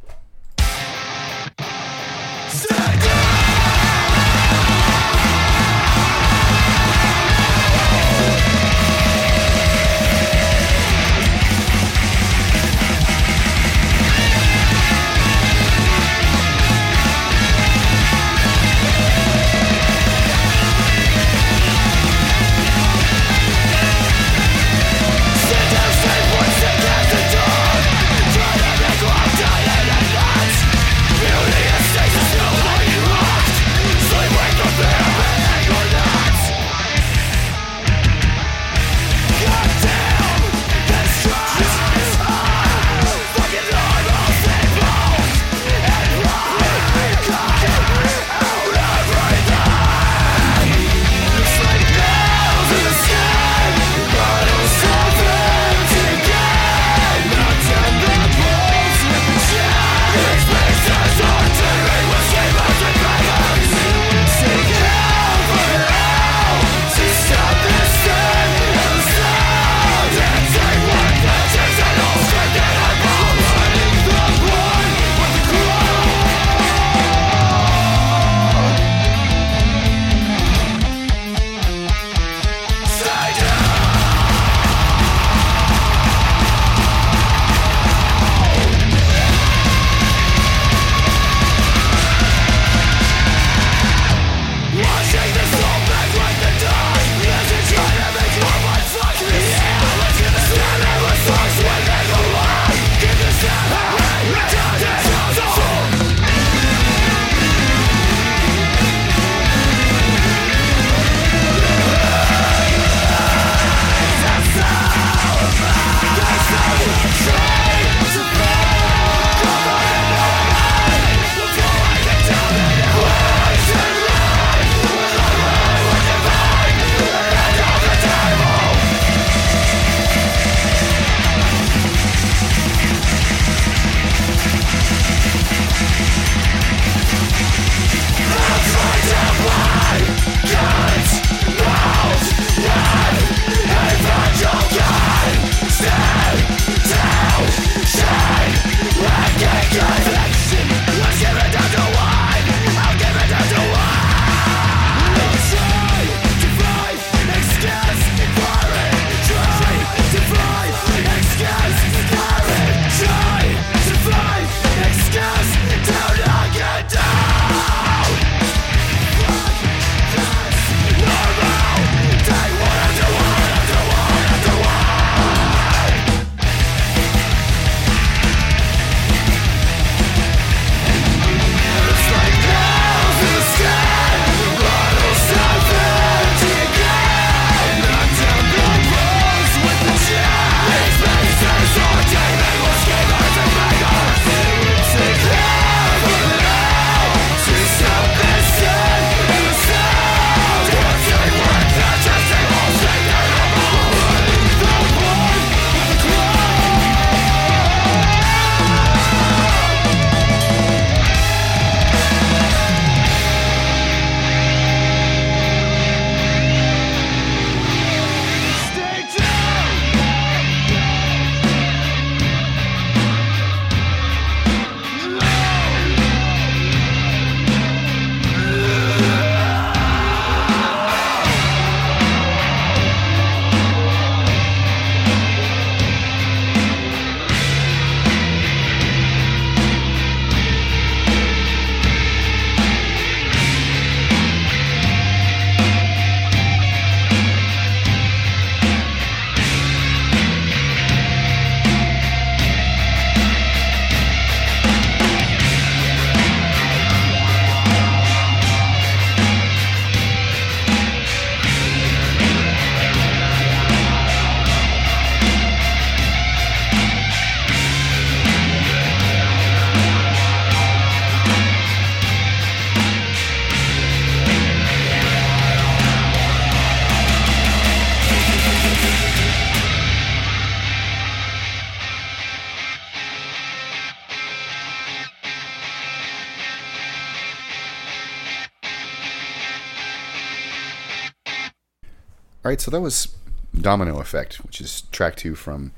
A: Right, so that was Domino Effect, which is track two from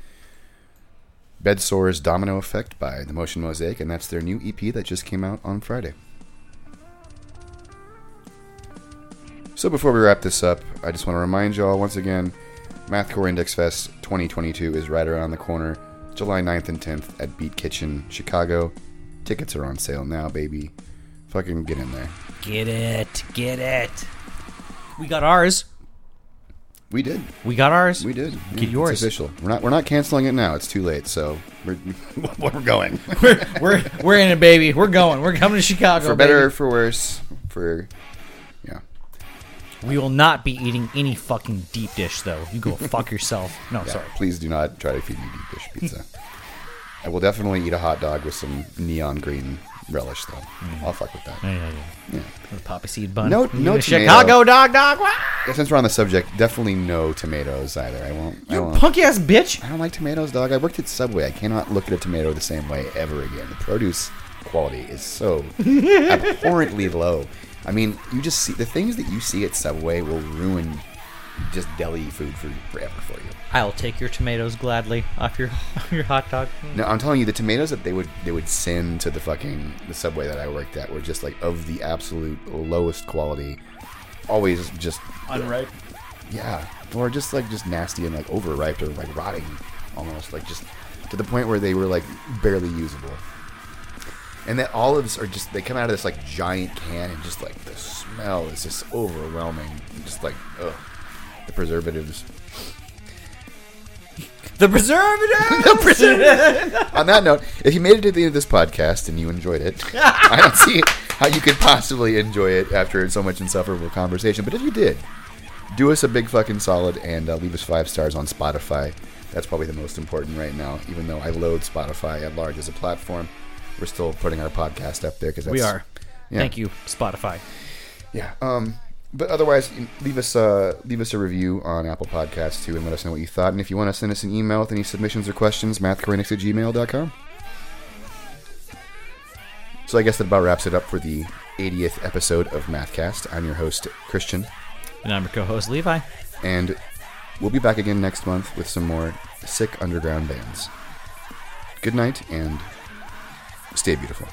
A: Bed Sores Domino Effect by The Motion Mosaic, and that's their new EP that just came out on Friday. So before we wrap this up, I just want to remind y'all once again Mathcore Index Fest 2022 is right around the corner, July 9th and 10th at Beat Kitchen, Chicago. Tickets are on sale now, baby. Fucking get in there.
B: Get it. Get it. We got ours.
A: We did.
B: We got ours.
A: We did.
B: Get
A: it's
B: yours.
A: official. We're not. We're not canceling it now. It's too late. So we're we're going.
B: we're, we're we're in it, baby. We're going. We're coming to Chicago.
A: for better, or
B: baby.
A: for worse, for yeah.
B: We will not be eating any fucking deep dish though. You go fuck yourself. No,
A: yeah.
B: sorry.
A: Please do not try to feed me deep dish pizza. I will definitely eat a hot dog with some neon green relish, though. I'll fuck with that.
B: Yeah, yeah, yeah.
A: Yeah.
B: Poppy seed bun.
A: No- no tomato.
B: Chicago dog dog. Wah!
A: Yeah, Since we're on the subject, definitely no tomatoes either. I won't. I
B: You
A: won't.
B: punk ass bitch.
A: I don't like tomatoes, dog. I worked at Subway. I cannot look at a tomato the same way ever again. The produce quality is so abhorrently low. I mean, you just see the things that you see at Subway will ruin just deli food for forever for you.
B: I'll take your tomatoes gladly off your off your hot dog.
A: No, I'm telling you, the tomatoes that they would they would send to the fucking the Subway that I worked at were just like of the absolute lowest quality. Always just
B: Unripe.
A: Yeah, or just like just nasty and like overripe or like rotting, almost like just to the point where they were like barely usable. And that olives are just they come out of this like giant can and just like the smell is just overwhelming. Just like ugh, the preservatives.
B: The preservative. the preservative.
A: On that note, if you made it to the end of this podcast and you enjoyed it, I don't see how you could possibly enjoy it after so much insufferable conversation. But if you did, do us a big fucking solid and uh, leave us five stars on Spotify. That's probably the most important right now. Even though I load Spotify at large as a platform, we're still putting our podcast up there because
B: we are.
A: Yeah.
B: Thank you, Spotify.
A: Yeah. Um, but otherwise, leave us uh, leave us a review on Apple Podcasts too, and let us know what you thought. And if you want to send us an email with any submissions or questions, mathcoreindex at gmail.com. So I guess that about wraps it up for the 80th episode of Mathcast. I'm your host, Christian,
B: And I'm your co-host Levi.
A: and we'll be back again next month with some more sick underground bands. Good night, and stay beautiful.